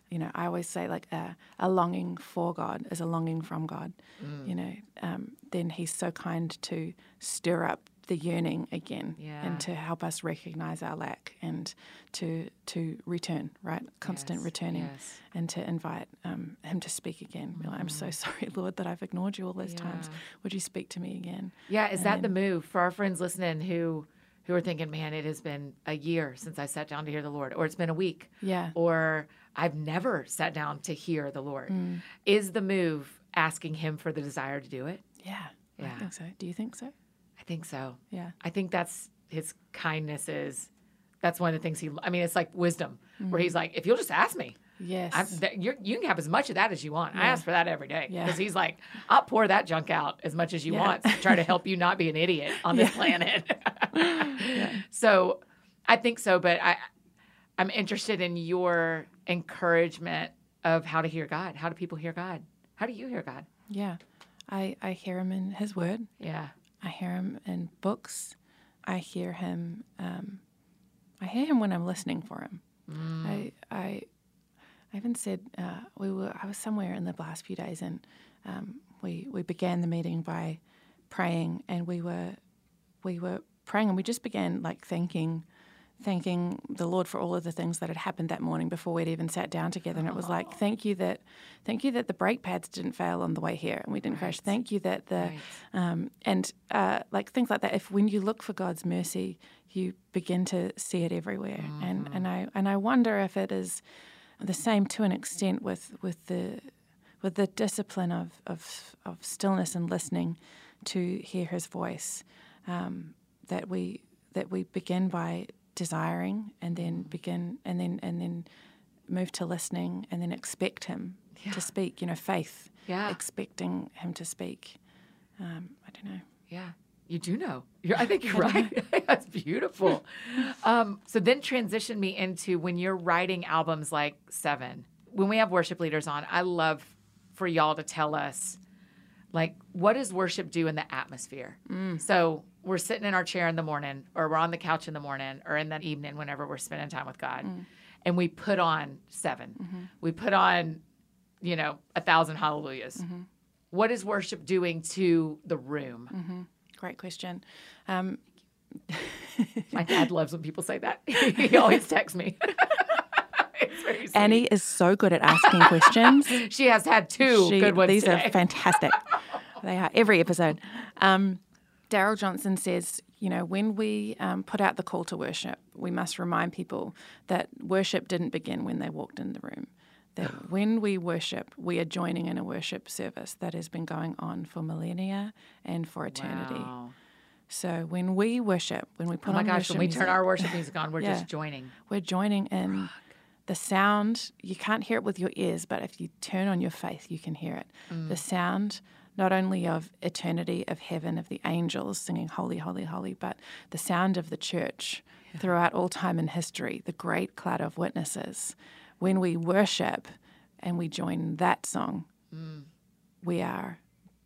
you know, I always say like a, a longing for God is a longing from God. Mm. You know, um, then He's so kind to stir up the yearning again Yeah. and to help us recognize our lack and to to return, right? Constant Yes, returning yes. and to invite um, Him to speak again. Be like, I'm so sorry, Lord, that I've ignored you all those times. Mm. Would you speak to me again? Yeah, is that the move for our friends listening who who are thinking, man, it has been a year since I sat down to hear the Lord, or it's been a week, Yeah. or I've never sat down to hear the Lord. Is the move asking Him for the desire to do it? Yeah. Yeah. I think so. Do you think so? I think so. Yeah. I think that's His kindness is. That's one of the things he. I mean, it's like wisdom, where He's mm-hmm. like, if you'll just ask me, Yes. I'm, that, you're, you can have as much of that as you want. I ask for that every day Yeah. because he's like, I'll pour that junk out as much as you Yeah. want to try to help you not be an idiot on this planet. So I think so, but I, I'm interested in your encouragement of how to hear God. How do people hear God? How do you hear God? yeah. I, I hear him in his word. Yeah. I hear him in books. I hear him. Um, I hear him when I'm listening for him. I, I, I even said uh, we were. I was somewhere in the last few days, and um, we we began the meeting by praying, and we were we were praying, and we just began like thanking. Thanking the Lord for all of the things that had happened that morning before we'd even sat down together, and it was like, "Thank you that, thank you that the brake pads didn't fail on the way here, and we didn't crash. Thank you that the, Right. um, and uh, like things like that. If when you look for God's mercy, you begin to see it everywhere. And and I and I wonder if it is the same to an extent with with the with the discipline of of, of stillness and listening to hear His voice. Um, that we that we begin by desiring and then begin and then and then move to listening and then expect Him Yeah. to speak. You know, faith. Yeah. Expecting Him to speak. Um, I don't know. Yeah. You do know. You're, I think you're right. That's beautiful. Um, so then transition me into when you're writing albums like Seven. When we have worship leaders on, I love for y'all to tell us Like, what does worship do in the atmosphere? Mm. So we're sitting in our chair in the morning, or we're on the couch in the morning, or in the evening, whenever we're spending time with God, mm. and we put on 7 mm-hmm. We put on, you know, a thousand hallelujahs. Mm-hmm. What is worship doing to the room? Mm-hmm. Great question. Um, My dad loves when people say that. he always texts me. It's very sweet. Annie is so good at asking questions. she has had two She- good ones these today. are fantastic. they are every episode. Um, Darrell Johnson says, you know, when we um, put out the call to worship, we must remind people that worship didn't begin when they walked in the room. That when we worship, we are joining in a worship service that has been going on for millennia and for eternity. Wow. So when we worship, when we put Oh my on gosh, worship when we turn our worship music on, we're Yeah. just joining. we're joining in the sound. You can't hear it with your ears, but if you turn on your faith, you can hear it. Mm. The sound, not only of eternity, of heaven, of the angels singing holy, holy, holy, but the sound of the church throughout all time and history, the great cloud of witnesses. When we worship and we join that song, Mm. we are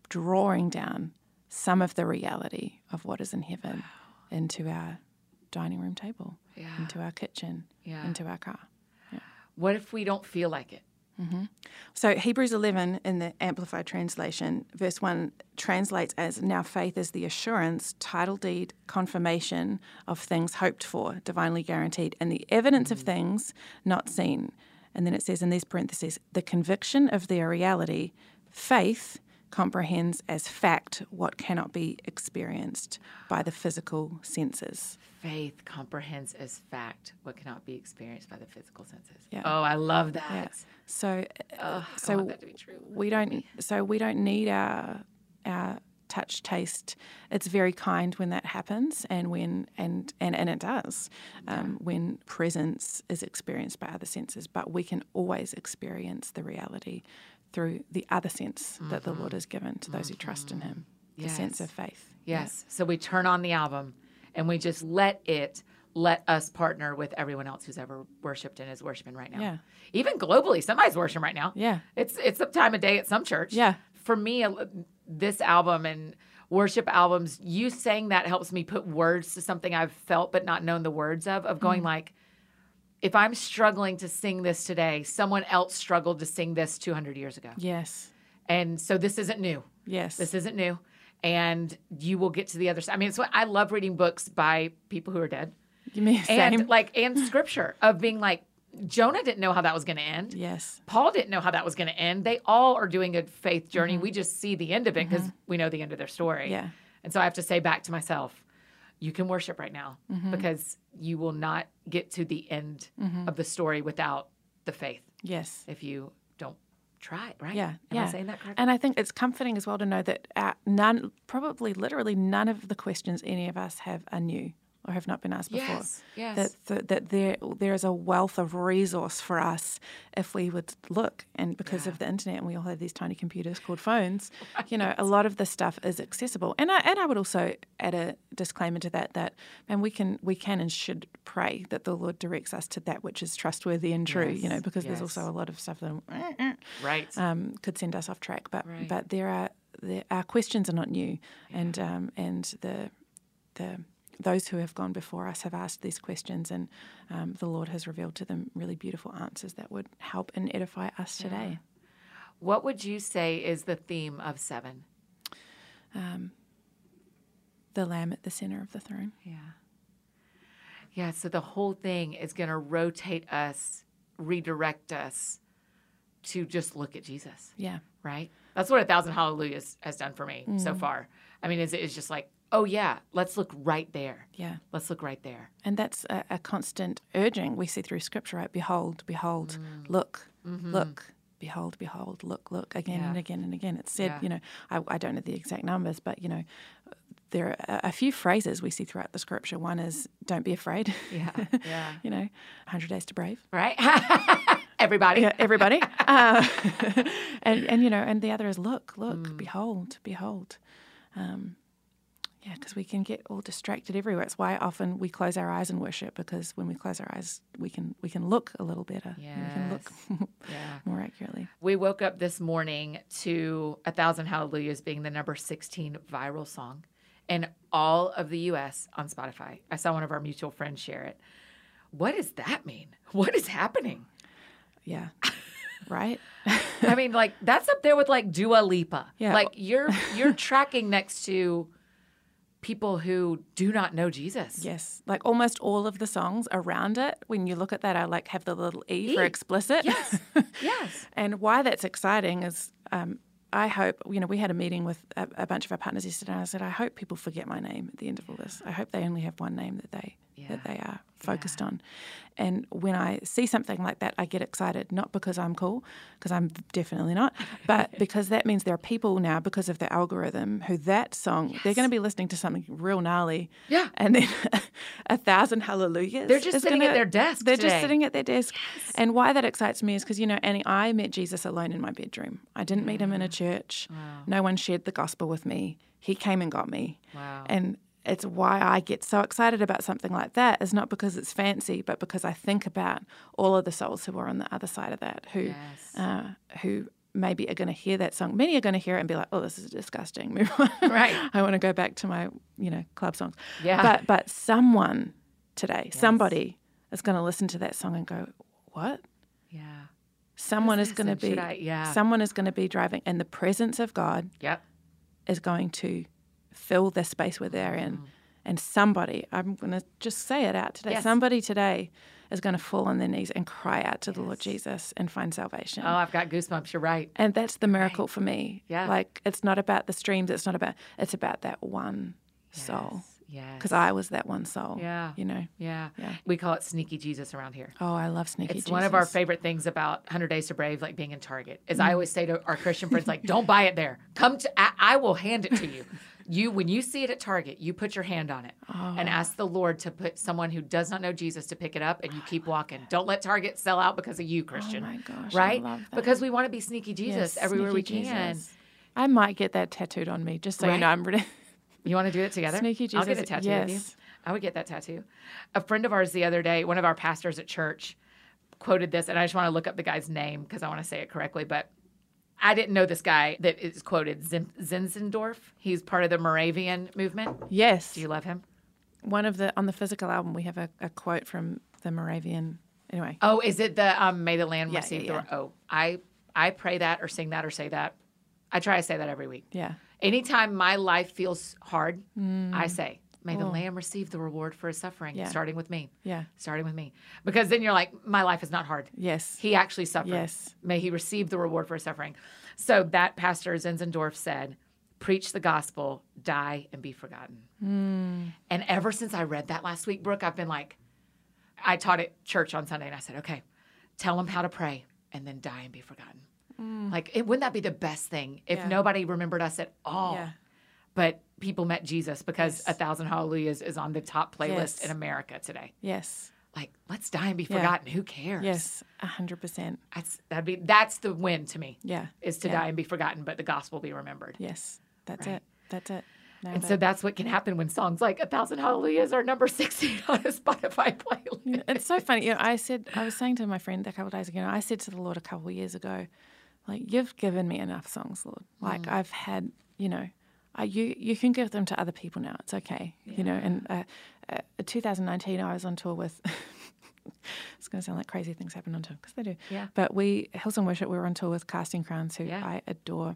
drawing down some of the reality of what is in heaven into our dining room table, Yeah. into our kitchen, Yeah. into our car. What if we don't feel like it? Mm-hmm. So Hebrews 11 in the Amplified Translation, verse 1 translates as Now faith is the assurance, title deed, confirmation of things hoped for, divinely guaranteed, and the evidence of mm-hmm. things not seen. And then it says in these parentheses, the conviction of their reality, faith comprehends as fact what cannot be experienced by the physical senses. Faith comprehends as fact what cannot be experienced by the physical senses. Yeah. Oh, I love that. Yeah. So, I so that to be true. we don't. So we don't need our our touch taste. It's very kind when that happens, and when and and and it does um, when presence is experienced by other senses. But we can always experience the reality through the other sense that the Lord has given to those who trust in Him. The sense Mm-hmm. Of faith. Yes. So we turn on the album and we just let it let us partner with everyone else who's ever worshipped and is worshiping right now. Yeah. Even globally, somebody's worshiping right now. Yeah. It's it's the time of day at some church. Yeah. For me, this album and worship albums, you saying that helps me put words to something I've felt but not known the words of. Of Mm. going like, if I'm struggling to sing this today, someone else struggled to sing this 200 years ago, Yes. and so this isn't new. Yes. This isn't new. And you will get to the other side. I mean, it's what I love reading books by people who are dead. you mean same? And like and scripture of being like Jonah didn't know how that was going to end. yes. Paul didn't know how that was going to end. They all are doing a faith journey. Mm-hmm. We just see the end of it because we know the end of their story. Yeah. And so I have to say back to myself, you can worship right now Mm-hmm. because you will not get to the end Mm-hmm. of the story without the faith Yes. if you don't try it, right? Yeah, Am yeah. I saying that correctly? And I think it's comforting as well to know that uh, none, probably literally none of the questions any of us have are new or have not been asked before. Yes, yes. That, that, that there there is a wealth of resource for us if we would look. And because of the internet, and we all have these tiny computers called phones, you know, a lot of this stuff is accessible. And I, and I would also add a disclaimer to that that and we can we can and should pray that the Lord directs us to that which is trustworthy and true. you know, Yes, because there's also a lot of stuff that right. um, could send us off track. But Right. but there are there, our questions are not new, and um, and the the those who have gone before us have asked these questions, and um, the Lord has revealed to them really beautiful answers that would help and edify us today. What would you say is the theme of seven? The Lamb at the center of the throne. Yeah. Yeah, so the whole thing is going to rotate us, redirect us to just look at Jesus, Yeah, right? That's what a thousand hallelujahs has done for me so far. I mean, it's, it's just like, oh, yeah, let's look right there. yeah. Let's look right there. And that's a, a constant urging we see through Scripture, right? Behold, behold, look, look, behold, behold, look, look, again and again and again. It's said, Yeah. you know, I, I don't know the exact numbers, but, you know, there are a, a few phrases we see throughout the Scripture. One is, don't be afraid. Yeah, yeah. you know, 100 Days to Brave. Right? Everybody. Yeah, everybody. uh, and, and, you know, and the other is, look, look, behold, behold. Um, Yeah, because we can get all distracted everywhere. It's why often we close our eyes and worship because when we close our eyes, we can we can look a little better. Yeah. We can look Yeah. more accurately. We woke up this morning to A Thousand Hallelujahs being the number 16 viral song in all of the US on Spotify. I saw one of our mutual friends share it. What does that mean? What is happening? Yeah. right? I mean, like that's up there with like Dua Lipa. Yeah. Like you're you're tracking next to people who do not know Jesus. Yes. Like almost all of the songs around it, when you look at that, I like have the little E, for E. explicit. Yes. Yes. And why that's exciting is um, I hope, you know, we had a meeting with a, a bunch of our partners yesterday, and I said, I hope people forget my name at the end of all this. I hope they only have one name that they that they are focused on. And when I see something like that, I get excited, not because I'm cool, because I'm definitely not, but because that means there are people now, because of the algorithm, who that song, they're going to be listening to something real gnarly. Yeah. And then a thousand hallelujahs. They're just sitting at gonna- their desk They're today. just sitting at their desk. And why that excites me is because, you know, Annie, I met Jesus alone in my bedroom. I didn't meet him in a mm. church. No one shared the gospel with me. He came and got me. Wow. And it's why I get so excited about something like that is not because it's fancy, but because I think about all of the souls who are on the other side of that, who Yes. uh, who maybe are going to hear that song. Many are going to hear it and be like, "Oh, this is disgusting." Move on. Right. I want to go back to my, you know, club songs. Yeah. But but someone today, somebody is going to listen to that song and go, "What?" Yeah. Someone is going to be I- yeah. someone is going to be driving and the presence of God Yep. is going to fill the space where they're in. And somebody, I'm going to just say it out today, Mm. Yes. somebody today is going to fall on their knees and cry out to the Lord Jesus and find salvation. Oh, I've got goosebumps. You're right. And that's the miracle for me. Yeah. Like it's not about the streams, it's not about it's about that one soul. Yes. Because I was that one soul. Yeah. You know. Yeah. Yeah. We call it sneaky Jesus around here. Oh, I love sneaky Jesus. It's one of our favorite things about 100 Days to Brave, like being in Target, is Mm. I always say to our Christian friends, like, don't buy it there. Come to, I, I will hand it to you. You, when you see it at Target, you put your hand on it Oh. and ask the Lord to put someone who does not know Jesus to pick it up, and you keep walking. Don't let Target sell out because of you, oh Christian. Oh my gosh, right? Because we want to be sneaky Jesus Yes, everywhere we sneaky can. Jesus. I might get that tattooed on me, just so Right? you know I'm ready. You want to do it together? Sneaky Jesus. I'll get a tattoo of you. yes. I would get that tattoo. A friend of ours the other day, one of our pastors at church, quoted this, and I just want to look up the guy's name because I want to say it correctly. But I didn't know this guy that is quoted, Zin- Zinzendorf. He's part of the Moravian movement. Yes. Do you love him? One of the on the physical album we have a, a quote from the Moravian anyway. Oh, is it the um, "May the Land Yeah, receive yeah, the"? Oh, I I pray that or sing that or say that. I try to say that every week. Yeah. Anytime my life feels hard, I say, "May the Lamb receive the reward for his suffering," Mm. Yeah. starting with me. Yeah. starting with me. Because then you're like, my life is not hard. Yes. He actually suffered. Yes. May he receive the reward for his suffering. So that pastor Zinzendorf said, preach the gospel, die and be forgotten. Hmm. And ever since I read that last week, Brooke, I've been like, I taught at church on Sunday and I said, okay, tell them how to pray and then die and be forgotten. Like, it, wouldn't that be the best thing if. Yeah. nobody remembered us at all? Yeah. But people met Jesus because Yes. A Thousand Hallelujahs is on the top playlist Yes. in America today Yes. like let's die and be Yeah. forgotten who cares Yes. A hundred percent. that's that'd be that's the win to me Yeah. is to Yeah. die and be forgotten but the gospel be remembered Yes. That's Right. it. That's it. And so that's what can happen when songs like a thousand hallelujahs are number 16 on a spotify playlist it's so funny. You know, I said I was saying to my friend a couple of days ago. You know, I said to the Lord a couple of years ago, like you've given me enough songs, Lord. Like Mm. I've had, you know, I, you you can give them to other people now. It's okay, you know. And uh, uh, 2019, I was on tour with. it's going to sound like crazy things happen on tour because they do. Yeah. But we Hillsong Worship. We were on tour with Casting Crowns, who Yeah. I adore,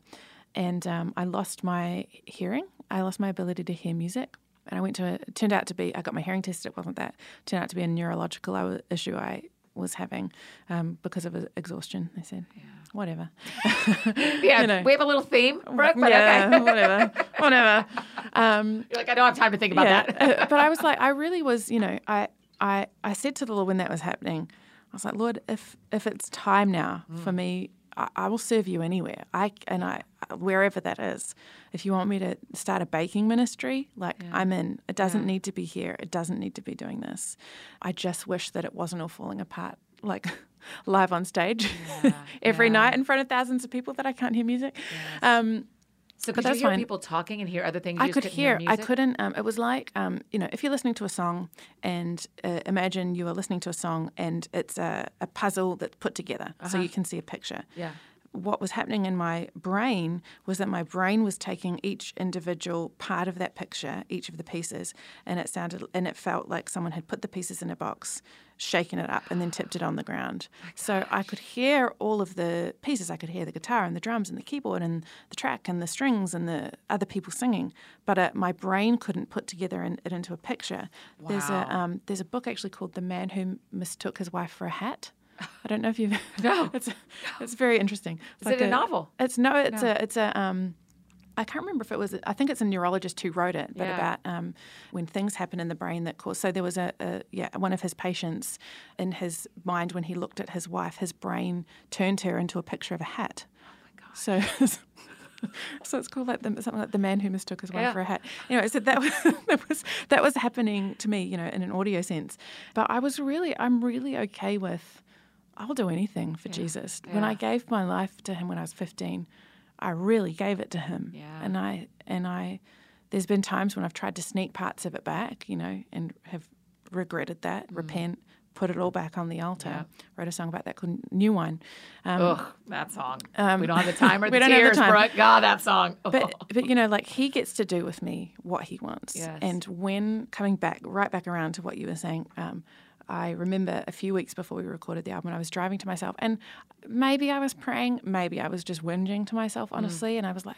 and um, I lost my hearing. I lost my ability to hear music. And I went to, a, it turned out to be, I got my hearing tested, it wasn't that. It turned out to be a neurological issue I was having um, because of exhaustion, they said. Whatever. yeah You know. we have a little theme brooke but yeah, okay whatever. Whatever. Um, you're like i don't have time to think about yeah. that uh, but I was like, I really was, you know, I, I, I said to the Lord when that was happening, I was like, Lord, if if it's time now Mm. for me, I, I will serve you anywhere. I and I wherever that is. If you want me to start a baking ministry, like I'm in. It doesn't need to be here. It doesn't need to be doing this. I just wish that it wasn't all falling apart, like live on stage every yeah. night in front of thousands of people that I can't hear music. Um, So But could you that's hear fine. people talking and hear other things? You I could couldn't hear. I couldn't. Um, it was like um, you know, if you're listening to a song and uh, imagine you are listening to a song and it's a, a puzzle that's put together, so you can see a picture. Yeah. What was happening in my brain was that my brain was taking each individual part of that picture, each of the pieces, and it sounded and it felt like someone had put the pieces in a box, shaken it up, and then tipped it on the ground. so I could hear all of the pieces. I could hear the guitar and the drums and the keyboard and the track and the strings and the other people singing, but uh, my brain couldn't put together in, it into a picture. Wow. There's a um, there's a book actually called The Man Who Mistook His Wife for a Hat. I don't know if you've. No. it's it's very interesting. Is it a novel? It's no. It's No. a. It's a. Um, I can't remember if it was. I think it's a neurologist who wrote it, but Yeah. about um, when things happen in the brain that cause. So there was a, a yeah one of his patients in his mind when he looked at his wife, his brain turned her into a picture of a hat. Oh my god! So. So it's called like the, something like the man who mistook his wife Yeah. for a hat. Anyway, so that was, that was that was happening to me, you know, in an audio sense. But I was really, I'm really okay with, I'll do anything for Jesus. When I gave my life to Him when I was 15, I really gave it to Him. Yeah. And I and I, there's been times when I've tried to sneak parts of it back, you know, and have regretted that, repent, put it all back on the altar. Mm. Yeah. Wrote a song about that called New Wine. Um, Ugh, that song. Um, we don't have the time or we the don't have the tears, time. God, that song. but but you know, like he gets to do with me what he wants. Yes. And when coming back, right back around to what you were saying, um, I remember a few weeks before we recorded the album, I was driving to myself, and maybe I was praying, maybe I was just whinging to myself, Mm. honestly, and I was like.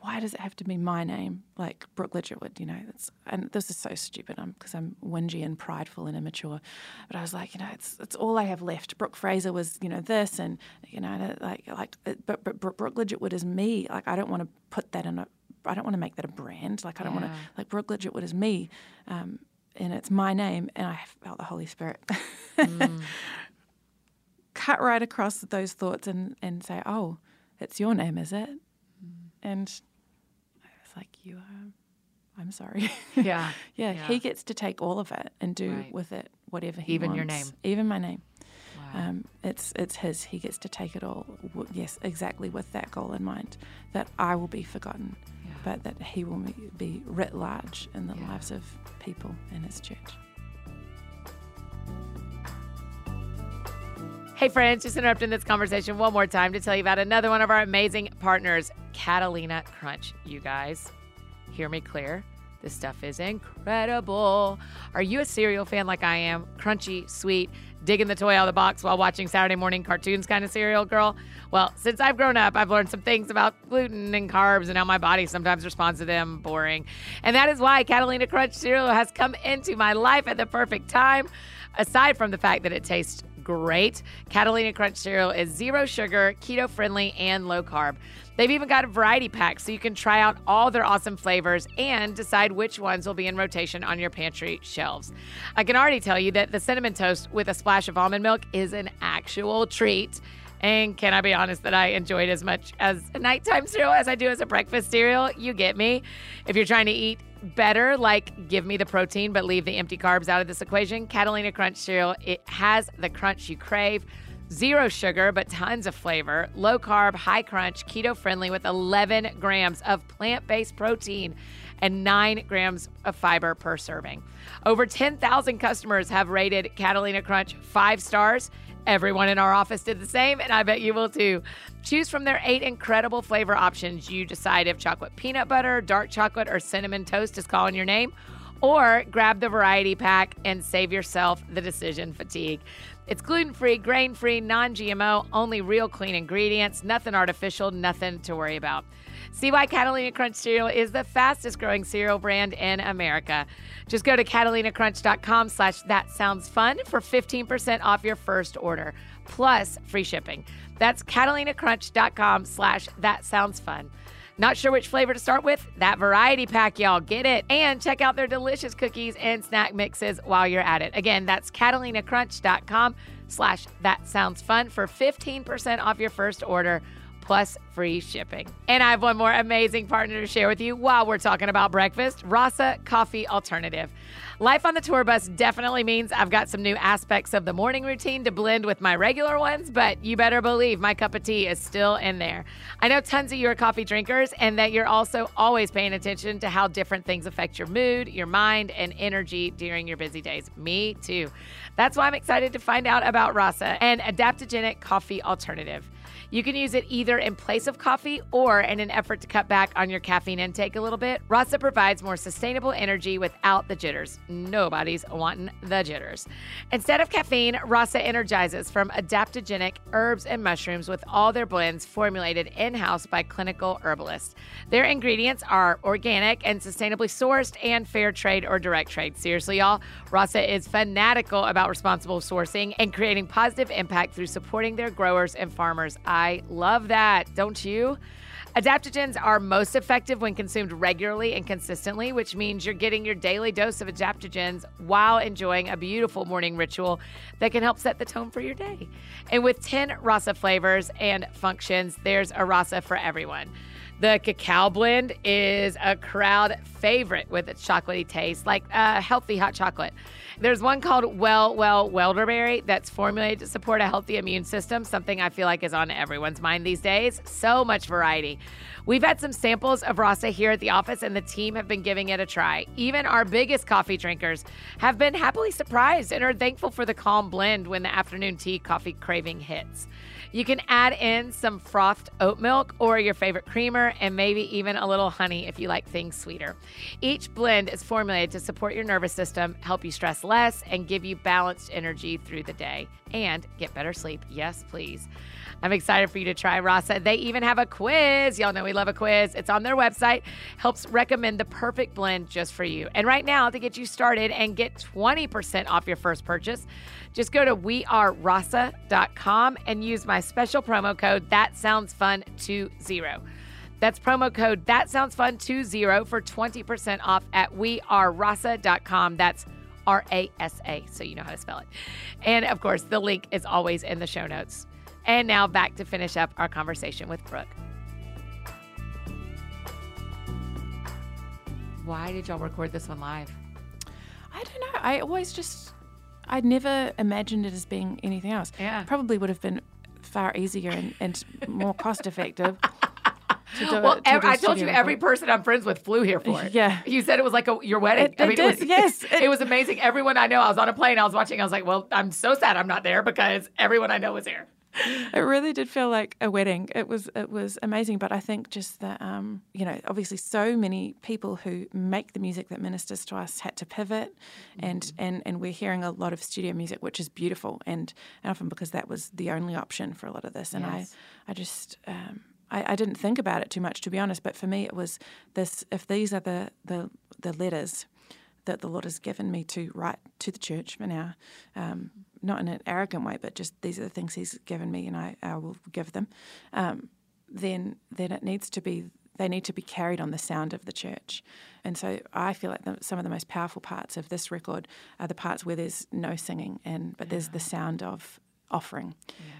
Why does it have to be my name, like Brooke Ligertwood? You know, it's, and this is so stupid. I'm because I'm whingy and prideful and immature. But I was like, you know, it's it's all I have left. Brooke Fraser was, you know, this, and you know, like like, but but Brooke Ligertwood is me. Like I don't want to put that in a. I don't want to make that a brand. Like I don't want to like Brooke Ligertwood is me, um, and it's my name. And I felt the Holy Spirit cut right across those thoughts and and say, oh, it's your name, is it? And I was like, you are. I'm sorry. Yeah. yeah, Yeah. he gets to take all of it and do Right. with it whatever he Even wants. your name. even my name. Wow. Um, it's it's his. He gets to take it all. Yes, exactly with that goal in mind, that I will be forgotten, Yeah. but that he will be- be writ large in the Yeah. lives of people in his church. Hey, friends, just interrupting this conversation one more time to tell you about another one of our amazing partners, Catalina Crunch. You guys, hear me clear. This stuff is incredible. Are you a cereal fan like I am? Crunchy, sweet, digging the toy out of the box while watching Saturday morning cartoons kind of cereal, girl? Well, since I've grown up, I've learned some things about gluten and carbs and how my body sometimes responds to them. Boring. And that is why Catalina Crunch cereal has come into my life at the perfect time. Aside from the fact that it tastes great, Catalina Crunch cereal is zero sugar, keto friendly, and low carb. They've even got a variety pack so you can try out all their awesome flavors and decide which ones will be in rotation on your pantry shelves. I can already tell you that the cinnamon toast with a splash of almond milk is an actual treat. And can I be honest that I enjoy it as much as a nighttime cereal as I do as a breakfast cereal? You get me. If you're trying to eat better, like give me the protein but leave the empty carbs out of this equation, Catalina Crunch cereal, it has the crunch you crave. Zero sugar, but tons of flavor. Low carb, high crunch, keto friendly with 11 grams of plant based protein and 9 grams of fiber per serving. Over 10,000 customers have rated Catalina Crunch five stars. Everyone in our office did the same, and I bet you will too. Choose from their eight incredible flavor options. You decide if chocolate peanut butter, dark chocolate, or cinnamon toast is calling your name, or grab the variety pack and save yourself the decision fatigue. It's gluten free, grain free, non GMO, only real clean ingredients, nothing artificial, nothing to worry about. See why Catalina Crunch cereal is the fastest growing cereal brand in America. Just go to catalinacrunch.com slash that sounds fun for 15% off your first order, plus free shipping. That's catalinacrunch.com slash that sounds fun. Not sure which flavor to start with? That variety pack, y'all. Get it. And check out their delicious cookies and snack mixes while you're at it. Again, that's catalinacrunch.com slash that sounds fun for 15% off your first order, plus free shipping. And I have one more amazing partner to share with you while we're talking about breakfast Rasa Coffee Alternative. Life on the tour bus definitely means I've got some new aspects of the morning routine to blend with my regular ones, but you better believe my cup of tea is still in there. I know tons of you are coffee drinkers and that you're also always paying attention to how different things affect your mood, your mind, and energy during your busy days. Me too. That's why I'm excited to find out about Rasa, an adaptogenic coffee alternative. You can use it either in place of coffee or in an effort to cut back on your caffeine intake a little bit. Rasa provides more sustainable energy without the jitters. Nobody's wanting the jitters. Instead of caffeine, Rasa energizes from adaptogenic herbs and mushrooms with all their blends formulated in house by clinical herbalists. Their ingredients are organic and sustainably sourced and fair trade or direct trade. Seriously, y'all, Rasa is fanatical about responsible sourcing and creating positive impact through supporting their growers and farmers. I love that, don't you? Adaptogens are most effective when consumed regularly and consistently, which means you're getting your daily dose of adaptogens while enjoying a beautiful morning ritual that can help set the tone for your day. And with 10 rasa flavors and functions, there's a rasa for everyone. The cacao blend is a crowd favorite with its chocolatey taste, like a healthy hot chocolate. There's one called Well Well Welderberry that's formulated to support a healthy immune system, something I feel like is on everyone's mind these days. So much variety. We've had some samples of Rasa here at the office, and the team have been giving it a try. Even our biggest coffee drinkers have been happily surprised and are thankful for the calm blend when the afternoon tea coffee craving hits. You can add in some frothed oat milk or your favorite creamer, and maybe even a little honey if you like things sweeter. Each blend is formulated to support your nervous system, help you stress less, and give you balanced energy through the day and get better sleep. Yes, please. I'm excited for you to try Rasa. They even have a quiz. Y'all know we love a quiz. It's on their website, helps recommend the perfect blend just for you. And right now, to get you started and get 20% off your first purchase, just go to wearerasa.com and use my special promo code that sounds fun 20. That's promo code that sounds fun 20 for 20% off at wearerasa.com. That's R A S A, so you know how to spell it. And of course, the link is always in the show notes. And now back to finish up our conversation with Brooke. Why did y'all record this one live? I don't know. I always just, I never imagined it as being anything else. Yeah. Probably would have been far easier and, and more cost effective. to do Well, it- to ev- do a I told you studio every person I'm friends with flew here for it. Yeah. You said it was like a, your wedding. It- it did, was, yes. It, was amazing. Everyone I know, I was on a plane, I was watching, I was like, well, I'm so sad I'm not there because everyone I know was there. it really did feel like a wedding. It was it was amazing, but I think just that um, you know, obviously, so many people who make the music that ministers to us had to pivot, and and and we're hearing a lot of studio music, which is beautiful, and, and often because that was the only option for a lot of this, and Yes. I I just. Um, I, I didn't think about it too much, to be honest. But for me, it was this: if these are the the, the letters that the Lord has given me to write to the church for now, um, not in an arrogant way, but just these are the things He's given me, and I, I will give them. Um, then then it needs to be they need to be carried on the sound of the church, and so I feel like the, some of the most powerful parts of this record are the parts where there's no singing, and but there's the sound of offering.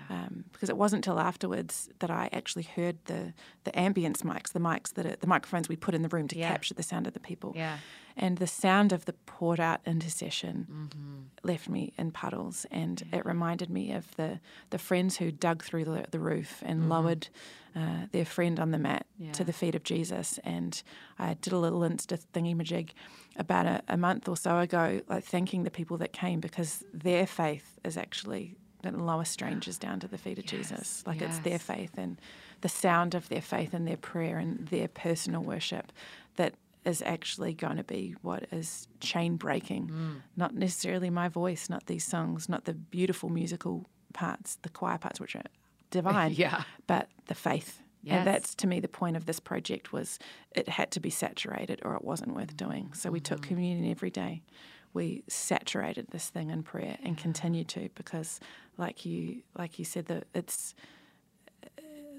Um, because it wasn't until afterwards that I actually heard the the ambience mics, the mics that are, the microphones we put in the room to Yeah. capture the sound of the people. Yeah. And the sound of the poured out intercession Mm-hmm. left me in puddles, and it reminded me of the the friends who dug through the, the roof and lowered uh, their friend on the mat Mm-hmm. Yeah. to the feet of Jesus. And I did a little Insta thingy-majig about a, a month or so ago, like thanking the people that came because their faith is actually to lower strangers down to the feet of Jesus. Like it's their faith and the sound of their faith and their prayer and their personal worship that is actually going to be what is chain breaking. Mm. Not necessarily my voice, not these songs, not the beautiful musical parts, the choir parts, which are divine, Yeah. but the faith. Yes. And that's to me the point of this project was it had to be saturated or it wasn't Mm. worth doing. So we Mm-hmm. took communion every day. We saturated this thing in prayer and continue to because like you like you said that it's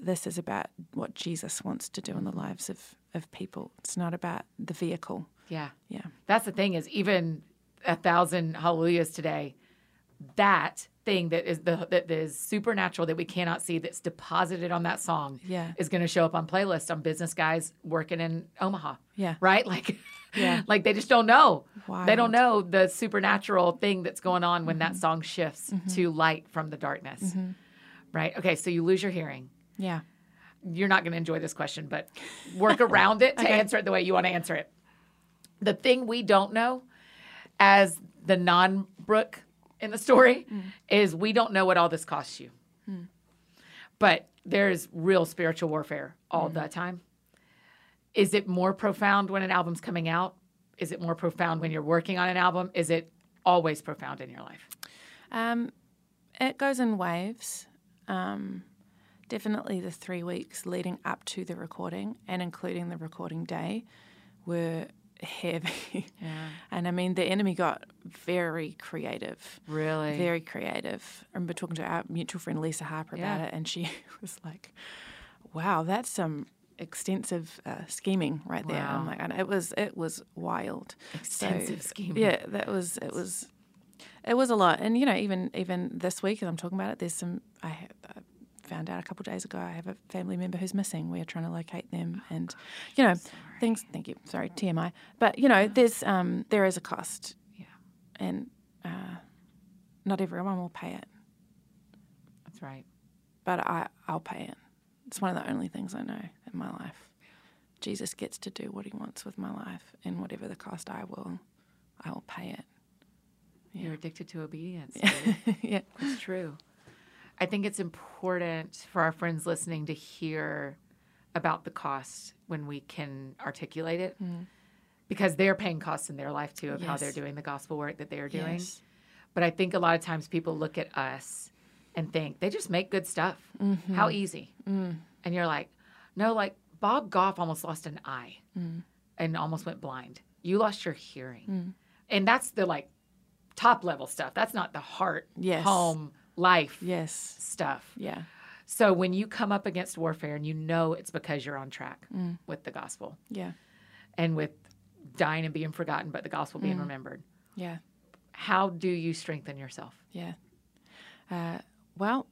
this is about what Jesus wants to do in the lives of, of people. It's not about the vehicle. Yeah. Yeah. That's the thing is even a thousand hallelujahs today, that thing that is the that is supernatural that we cannot see that's deposited on that song Yeah. is going to show up on playlist on business guys working in Omaha. Yeah. Right? Like Yeah. like they just don't know. They don't know the supernatural thing that's going on when Mm-hmm. that song shifts to light from the darkness. Right? Okay, so you lose your hearing. Yeah. You're not going to enjoy this question, but work around it to Okay. answer it the way you want to answer it. The thing we don't know as the non Brooke in the story Mm. is we don't know what all this costs you. But there's real spiritual warfare all Mm. the time. Is it more profound when an album's coming out? Is it more profound when you're working on an album? Is it always profound in your life? Um, it goes in waves. Um, definitely the three weeks leading up to the recording and including the recording day were heavy. Yeah. And I mean, the enemy got very creative. Really? Very creative. I remember talking to our mutual friend Lisa Harper about it, and she was like, "Wow, that's some extensive uh, scheming right there." I'm Wow. like, and it was it was wild. Extensive scheming. Yeah, that was it was it was a lot, and you know, even even this week, as I'm talking about it, there's some I have. I Found out a couple of days ago, I have a family member who's missing. We are trying to locate them, and you know, things. Thank you. Sorry, TMI. But you know, there's um, there is a cost, Yeah. and uh, not everyone will pay it, That's right. but I I'll pay it. It's one of the only things I know in my life. Jesus gets to do what He wants with my life, and whatever the cost, I will, I will pay it. You're addicted to obedience. yeah. It's true. I think it's important for our friends listening to hear about the cost when we can articulate it mm-hmm. because they're paying costs in their life too of how they're doing the gospel work that they're doing. Yes. But I think a lot of times people look at us and think they just make good stuff. Mm-hmm. How easy. Mm. And you're like, no, like Bob Goff almost lost an eye mm. and almost went blind. You lost your hearing. Mm. And that's the like top level stuff. That's not the heart, Yes. home, life Yes. stuff. Yeah. So when you come up against warfare and you know it's because you're on track Mm. with the gospel Yeah. and with dying and being forgotten, but the gospel Mm. being remembered, Yeah. how do you strengthen yourself? Yeah. Uh, well,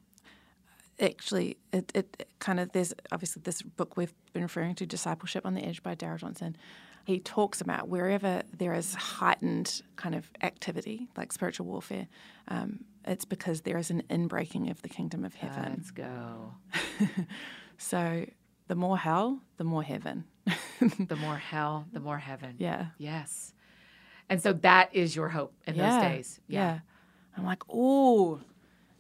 actually, it, it, kind of, there's obviously this book we've been referring to, Discipleship on the Edge by Darrell Johnson. He talks about wherever there is heightened kind of activity, like spiritual warfare, um, it's because there is an inbreaking of the kingdom of heaven. Let's go. So the more hell, the more heaven. The more hell, the more heaven. yeah. Yes. And so that is your hope in those days. Yeah. I'm like, oh,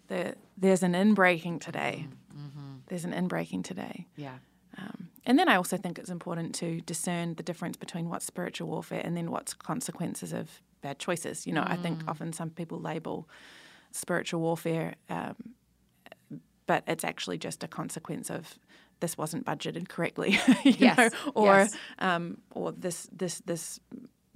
the, there's an inbreaking today. Mm-hmm. There's an inbreaking today. Yeah. Um, and then I also think it's important to discern the difference between what's spiritual warfare and then what's consequences of bad choices. You know, I think often some people label spiritual warfare, um, but it's actually just a consequence of this wasn't budgeted correctly, you Yes, know, or yes. um, or this this this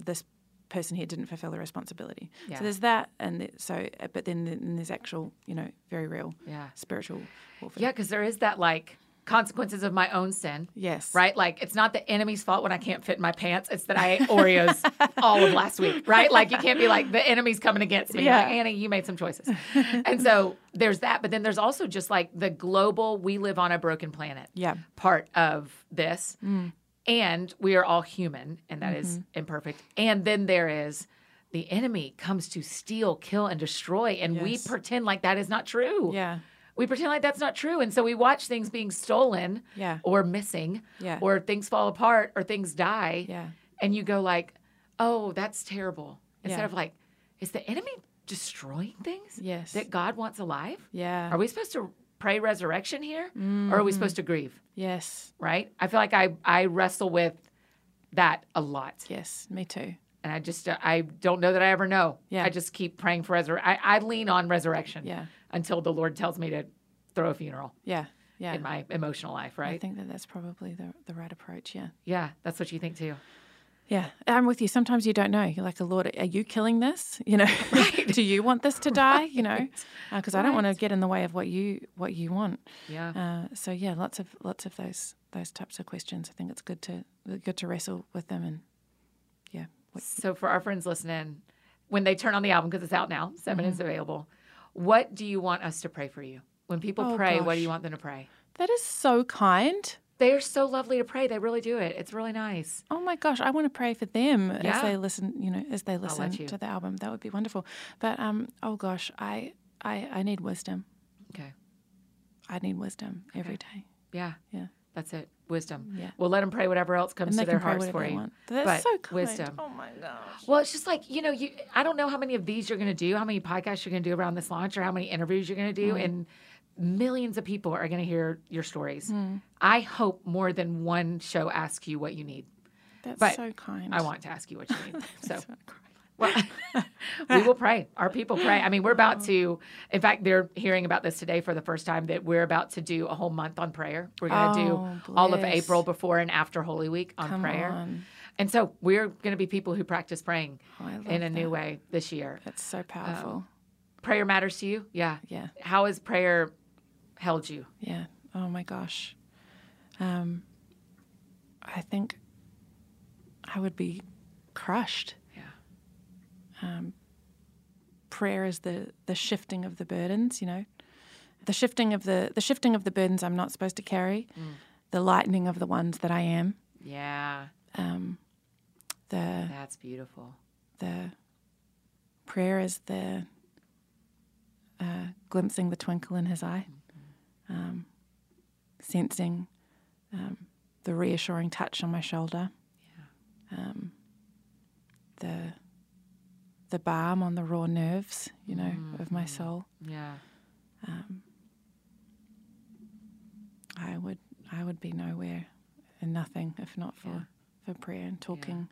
this person here didn't fulfill the responsibility. Yeah. So there's that, and th- so but then, then there's actual, you know, very real Yeah. spiritual warfare. Yeah, because there is that like consequences of my own sin. Yes. Right? Like it's not the enemy's fault when I can't fit in my pants. It's that I ate Oreos all of last week. Right? Like you can't be like the enemy's coming against me. Yeah. Like Annie, you made some choices. and so there's that. But then there's also just like the global we live on a broken planet Yeah. part of this. Mm. And we are all human, and that is mm-hmm. imperfect. And then there is the enemy comes to steal, kill, and destroy. And we pretend like that is not true. Yeah. We pretend like that's not true. And so we watch things being stolen Yeah. or missing Yeah. or things fall apart or things die. Yeah. And you go like, oh, that's terrible. Instead Yeah. of like, is the enemy destroying things Yes. that God wants alive? Yeah. Are we supposed to pray resurrection here? Or are we mm-hmm. supposed to grieve? Yes. Right? I feel like I, I wrestle with that a lot. Yes. Me too. And I just, I don't know that I ever know. Yeah. I just keep praying for resurrection. I, I lean on resurrection Yeah. until the Lord tells me to throw a funeral Yeah. Yeah. in my emotional life, right? I think that that's probably the, the right approach. Yeah. Yeah, that's what you think too. Yeah. I'm with you. Sometimes you don't know. You're like, Lord, are you killing this? You know, do you want this to die? You know, because I don't want to get in the way of what you what you want. Yeah. Uh, so yeah, lots of lots of those those types of questions. I think it's good to good to wrestle with them and. What, So for our friends listening, when they turn on the album because it's out now, 7 is available. What do you want us to pray for you? When people Oh, pray, what do you want them to pray? That is so kind. They are so lovely to pray. They really do it. It's really nice. Oh my gosh, I want to pray for them Yeah. as they listen, you know, as they listen to the album. That would be wonderful. But um, oh gosh, I I, I need wisdom. Okay. I need wisdom every day. Yeah. Yeah. That's it. Wisdom. Yeah. We'll let them pray whatever else comes to their hearts for you. That's But so kind. wisdom. Oh my gosh. Well, it's just like, you know, you I don't know how many of these you're going to do, how many podcasts you're going to do around this launch or how many interviews you're going to do Mm. and millions of people are going to hear your stories. Mm. I hope more than one show asks you what you need. That's But so kind. I want to ask you what you need. So So kind. Well, we will pray. Our people pray. I mean, we're about to, in fact, they're hearing about this today for the first time that we're about to do a whole month on prayer. We're going to Oh, do all of. April before and after Holy Week on Come prayer. on. And so we're going to be people who practice praying Oh, in a new way this year. That's so powerful. Prayer matters to you? Yeah. yeah. How has prayer held you? Yeah. Oh my gosh. Um, I think I would be crushed. Um, prayer is the the shifting of the burdens. You know, the shifting of the the shifting of the burdens I'm not supposed to carry, the lightening of the ones that I am. Yeah. Um, the That's beautiful. the prayer is the uh, glimpsing the twinkle in his eye, um, sensing um, the reassuring touch on my shoulder, Yeah. um, the the balm on the raw nerves, you know, of my soul. Yeah. I would I would be nowhere and nothing if not for Yeah. for prayer and talking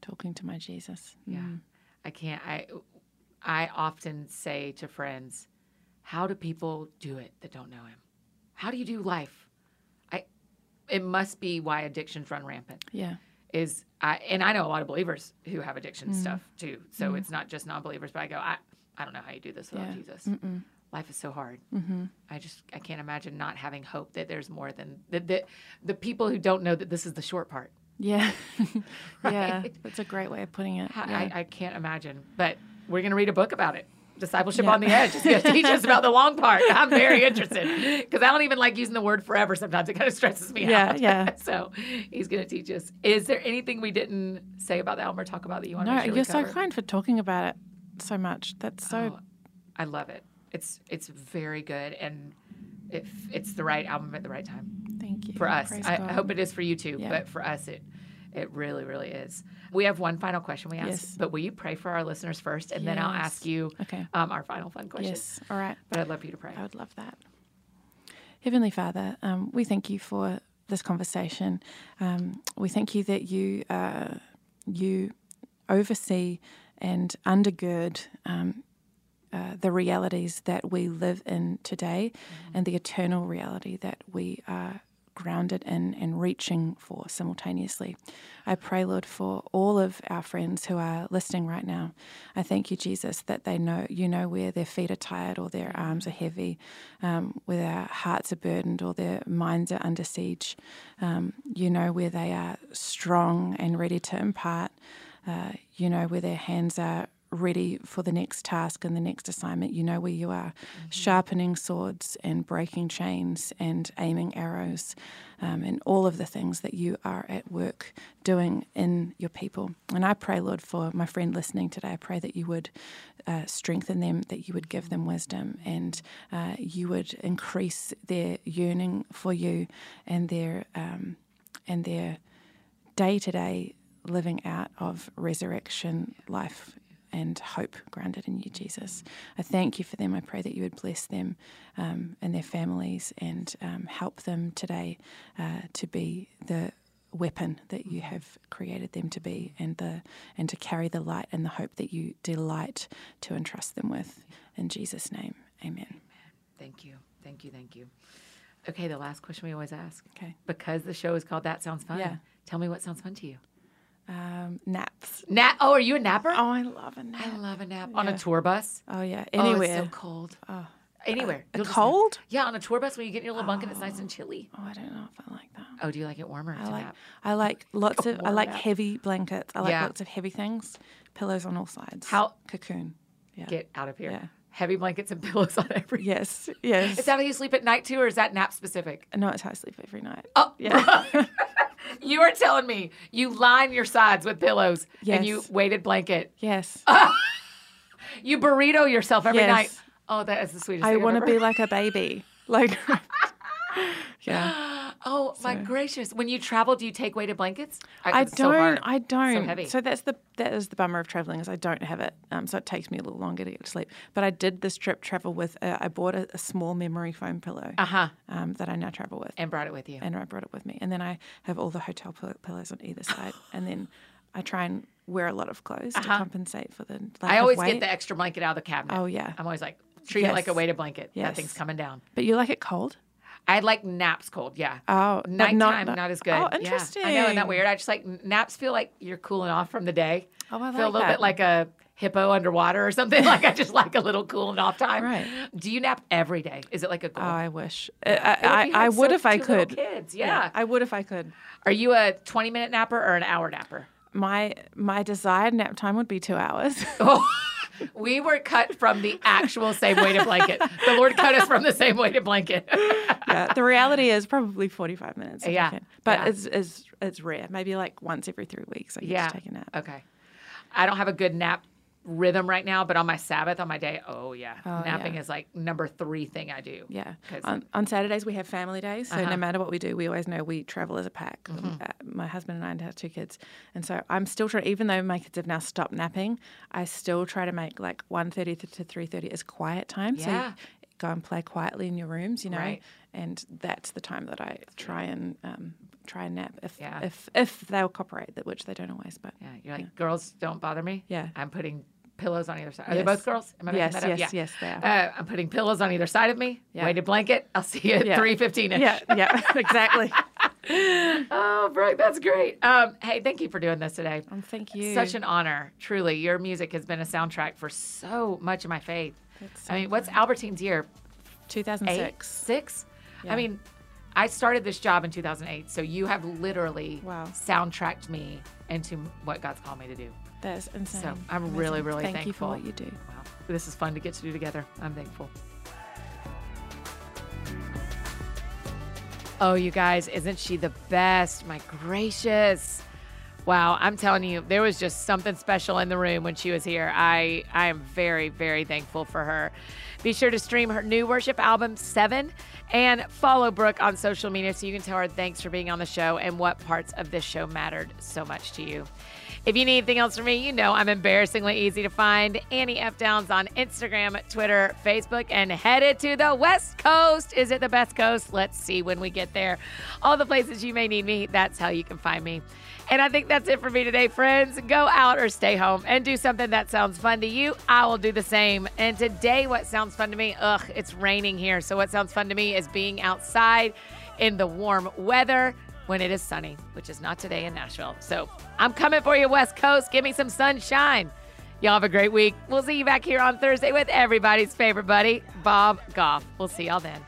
talking to my Jesus. Yeah. Mm. I can't I I often say to friends, how do people do it that don't know him? How do you do life? I it must be why addictions run rampant. Yeah. Is I and I know a lot of believers who have addiction mm. stuff too. So mm. it's not just non-believers, but I go, I I don't know how you do this without Yeah. Jesus. Mm-mm. Life is so hard. Mm-hmm. I just I can't imagine not having hope that there's more than the the, the people who don't know that this is the short part. Yeah. yeah. Right? That's a great way of putting it. Yeah. I, I can't imagine. But we're going to read a book about it. Discipleship Yeah. on the Edge. It's going to teach us about the long part. I'm very interested because I don't even like using the word forever sometimes. It kind of stresses me Yeah, out. yeah. so he's going to teach us. Is there anything we didn't say about the album or talk about that you want to no, sure we you're so kind for talking about it so much. That's so. Oh, I love it. It's it's very good and it, it's the right album at the right time thank you for us. Praise I God. hope it is for you too, Yeah. but for us it it really really is. We have one final question we ask, Yes. but will you pray for our listeners first, and then I'll ask you Okay. um, our final fun question. Yes. All right. But I'd love you to pray. I would love that. Heavenly Father, um, we thank you for this conversation. Um, we thank you that you uh, you oversee and undergird um, uh, the realities that we live in today and the eternal reality that we are grounded in and reaching for simultaneously. I pray, Lord, for all of our friends who are listening right now. I thank you, Jesus, that they know you know where their feet are tired or their arms are heavy, um, where their hearts are burdened or their minds are under siege. Um, you know where they are strong and ready to impart. Uh, you know where their hands are ready for the next task and the next assignment. You know where you are sharpening swords and breaking chains and aiming arrows um, and all of the things that you are at work doing in your people. And I pray, Lord, for my friend listening today, I pray that you would uh, strengthen them, that you would give them wisdom, and uh, you would increase their yearning for you and their um, and their day to day living out of resurrection life and hope grounded in you, Jesus. I thank you for them. I pray that you would bless them um, and their families and um, help them today uh, to be the weapon that you have created them to be and the and to carry the light and the hope that you delight to entrust them with in Jesus name amen Thank you. Thank you. Thank you. Okay, the last question we always ask. okay Because the show is called That Sounds Fun. Yeah. Tell me what sounds fun to you. Um, naps Nap. Oh, are you a napper? oh I love a nap I love a nap. On a tour bus? oh yeah Oh, anywhere it's so cold. Oh. Anywhere. a You'll just- cold yeah, on a tour bus when you get in your little bunk and it's nice and chilly. oh I don't know if I like that Oh, do you like it warmer I like nap? I like lots of I like nap. heavy blankets. I like Yeah. lots of heavy things. Pillows on all sides. How- cocoon. Yeah. Get out of here. Yeah. heavy blankets and pillows on every. Yes, yes. Is that how you sleep at night too, or is that nap specific? no, it's how I sleep every night. Oh, Yeah. you are telling me you line your sides with pillows and you weighted blanket. Yes. You burrito yourself every Yes. night. Oh, that is the sweetest. I thing want to be like a baby. Like, yeah. Oh my gracious! When you travel, do you take weighted blankets? I it's don't. so. I don't. So, heavy. so that's the that is the bummer of traveling is I don't have it. Um, so it takes me a little longer to get to sleep. But I did this trip travel with. Uh, I bought a, a small memory foam pillow. Uh huh. Um, that I now travel with, And brought it with you. and I brought it with me. And then I have all the hotel pill- pillows on either side, and then I try and wear a lot of clothes to compensate for the. Lack Uh-huh. I always get the extra blanket out of the cabinet. Oh, yeah. I'm always like treat it like a weighted blanket. That thing's coming down. But you like it cold? I like naps cold. Yeah. Oh, Nighttime, not- not, as good. Oh, Yeah. interesting. I know, isn't that weird? I just like naps feel like you're cooling off from the day. Oh, I feel a little that. bit like a hippo underwater or something. like I just like a little cooling off time. Right. Do you nap every day? Is it like a goal? Oh, I wish. If I, you I, I would so- if I could. Kids, yeah. I would if I could. Are you a 20 minute napper or an hour napper? My my desired nap time would be two hours. Oh, we were cut from the actual same weighted blanket. The Lord cut us from the same weighted blanket. yeah, the reality is probably forty five minutes. Yeah, but yeah. it's, it's it's rare. Maybe like once every three weeks I get yeah. to take a nap. Okay. I don't have a good nap rhythm right now, but on my Sabbath, on my day, oh yeah, napping yeah. is like number three thing I do. Yeah. On, on Saturdays we have family days, so Uh-huh. no matter what we do, we always know we travel as a pack. Mm-hmm. Uh, my husband and I have two kids, and so I'm still trying. Even though my kids have now stopped napping, I still try to make like 1.30 to three thirty is quiet time. So Yeah. you go and play quietly in your rooms, you know, Right. and that's the time that I try and um, try and nap if Yeah. if if they'll cooperate, which they don't always. But Yeah, you're like girls don't bother me. Yeah. I'm putting pillows on either side. Are they both girls? Am I Yes, that up? yes, yeah. yes, they are. Uh, I'm putting pillows on either side of me. Yeah. Weighted blanket. I'll see you at three fifteen. yeah, yeah, exactly. Oh, Brooke, that's great. Um, hey, thank you for doing this today. Um, thank you. Such an honor, truly. Your music has been a soundtrack for so much of my faith. That's I mean, what's Albertine's year? Eight, 2006. six? I mean, I started this job in 2008, so you have literally Wow. soundtracked me into what God's called me to do. That's insane. So I'm really, Amazing. really Thank you for what you do. Wow, this is fun to get to do together. I'm thankful. Oh, you guys, isn't she the best? My gracious. Wow, I'm telling you, there was just something special in the room when she was here. I I am very very thankful for her. Be sure to stream her new worship album 7 and follow Brooke on social media so you can tell her thanks for being on the show and what parts of this show mattered so much to you. If you need anything else from me, you know I'm embarrassingly easy to find. Annie F. Downs on Instagram, Twitter, Facebook, and headed to the West Coast. Is it the best coast? Let's see when we get there. All the places you may need me, that's how you can find me. And I think that's it for me today, friends. Go out or stay home and do something that sounds fun to you. I will do the same. And today, what sounds fun to me? Ugh, it's raining here. So, what sounds fun to me is being outside in the warm weather when it is sunny, which is not today in Nashville. So, I'm coming for you, West Coast. Give me some sunshine. Y'all have a great week. We'll see you back here on Thursday with everybody's favorite buddy, Bob Goff. We'll see y'all then.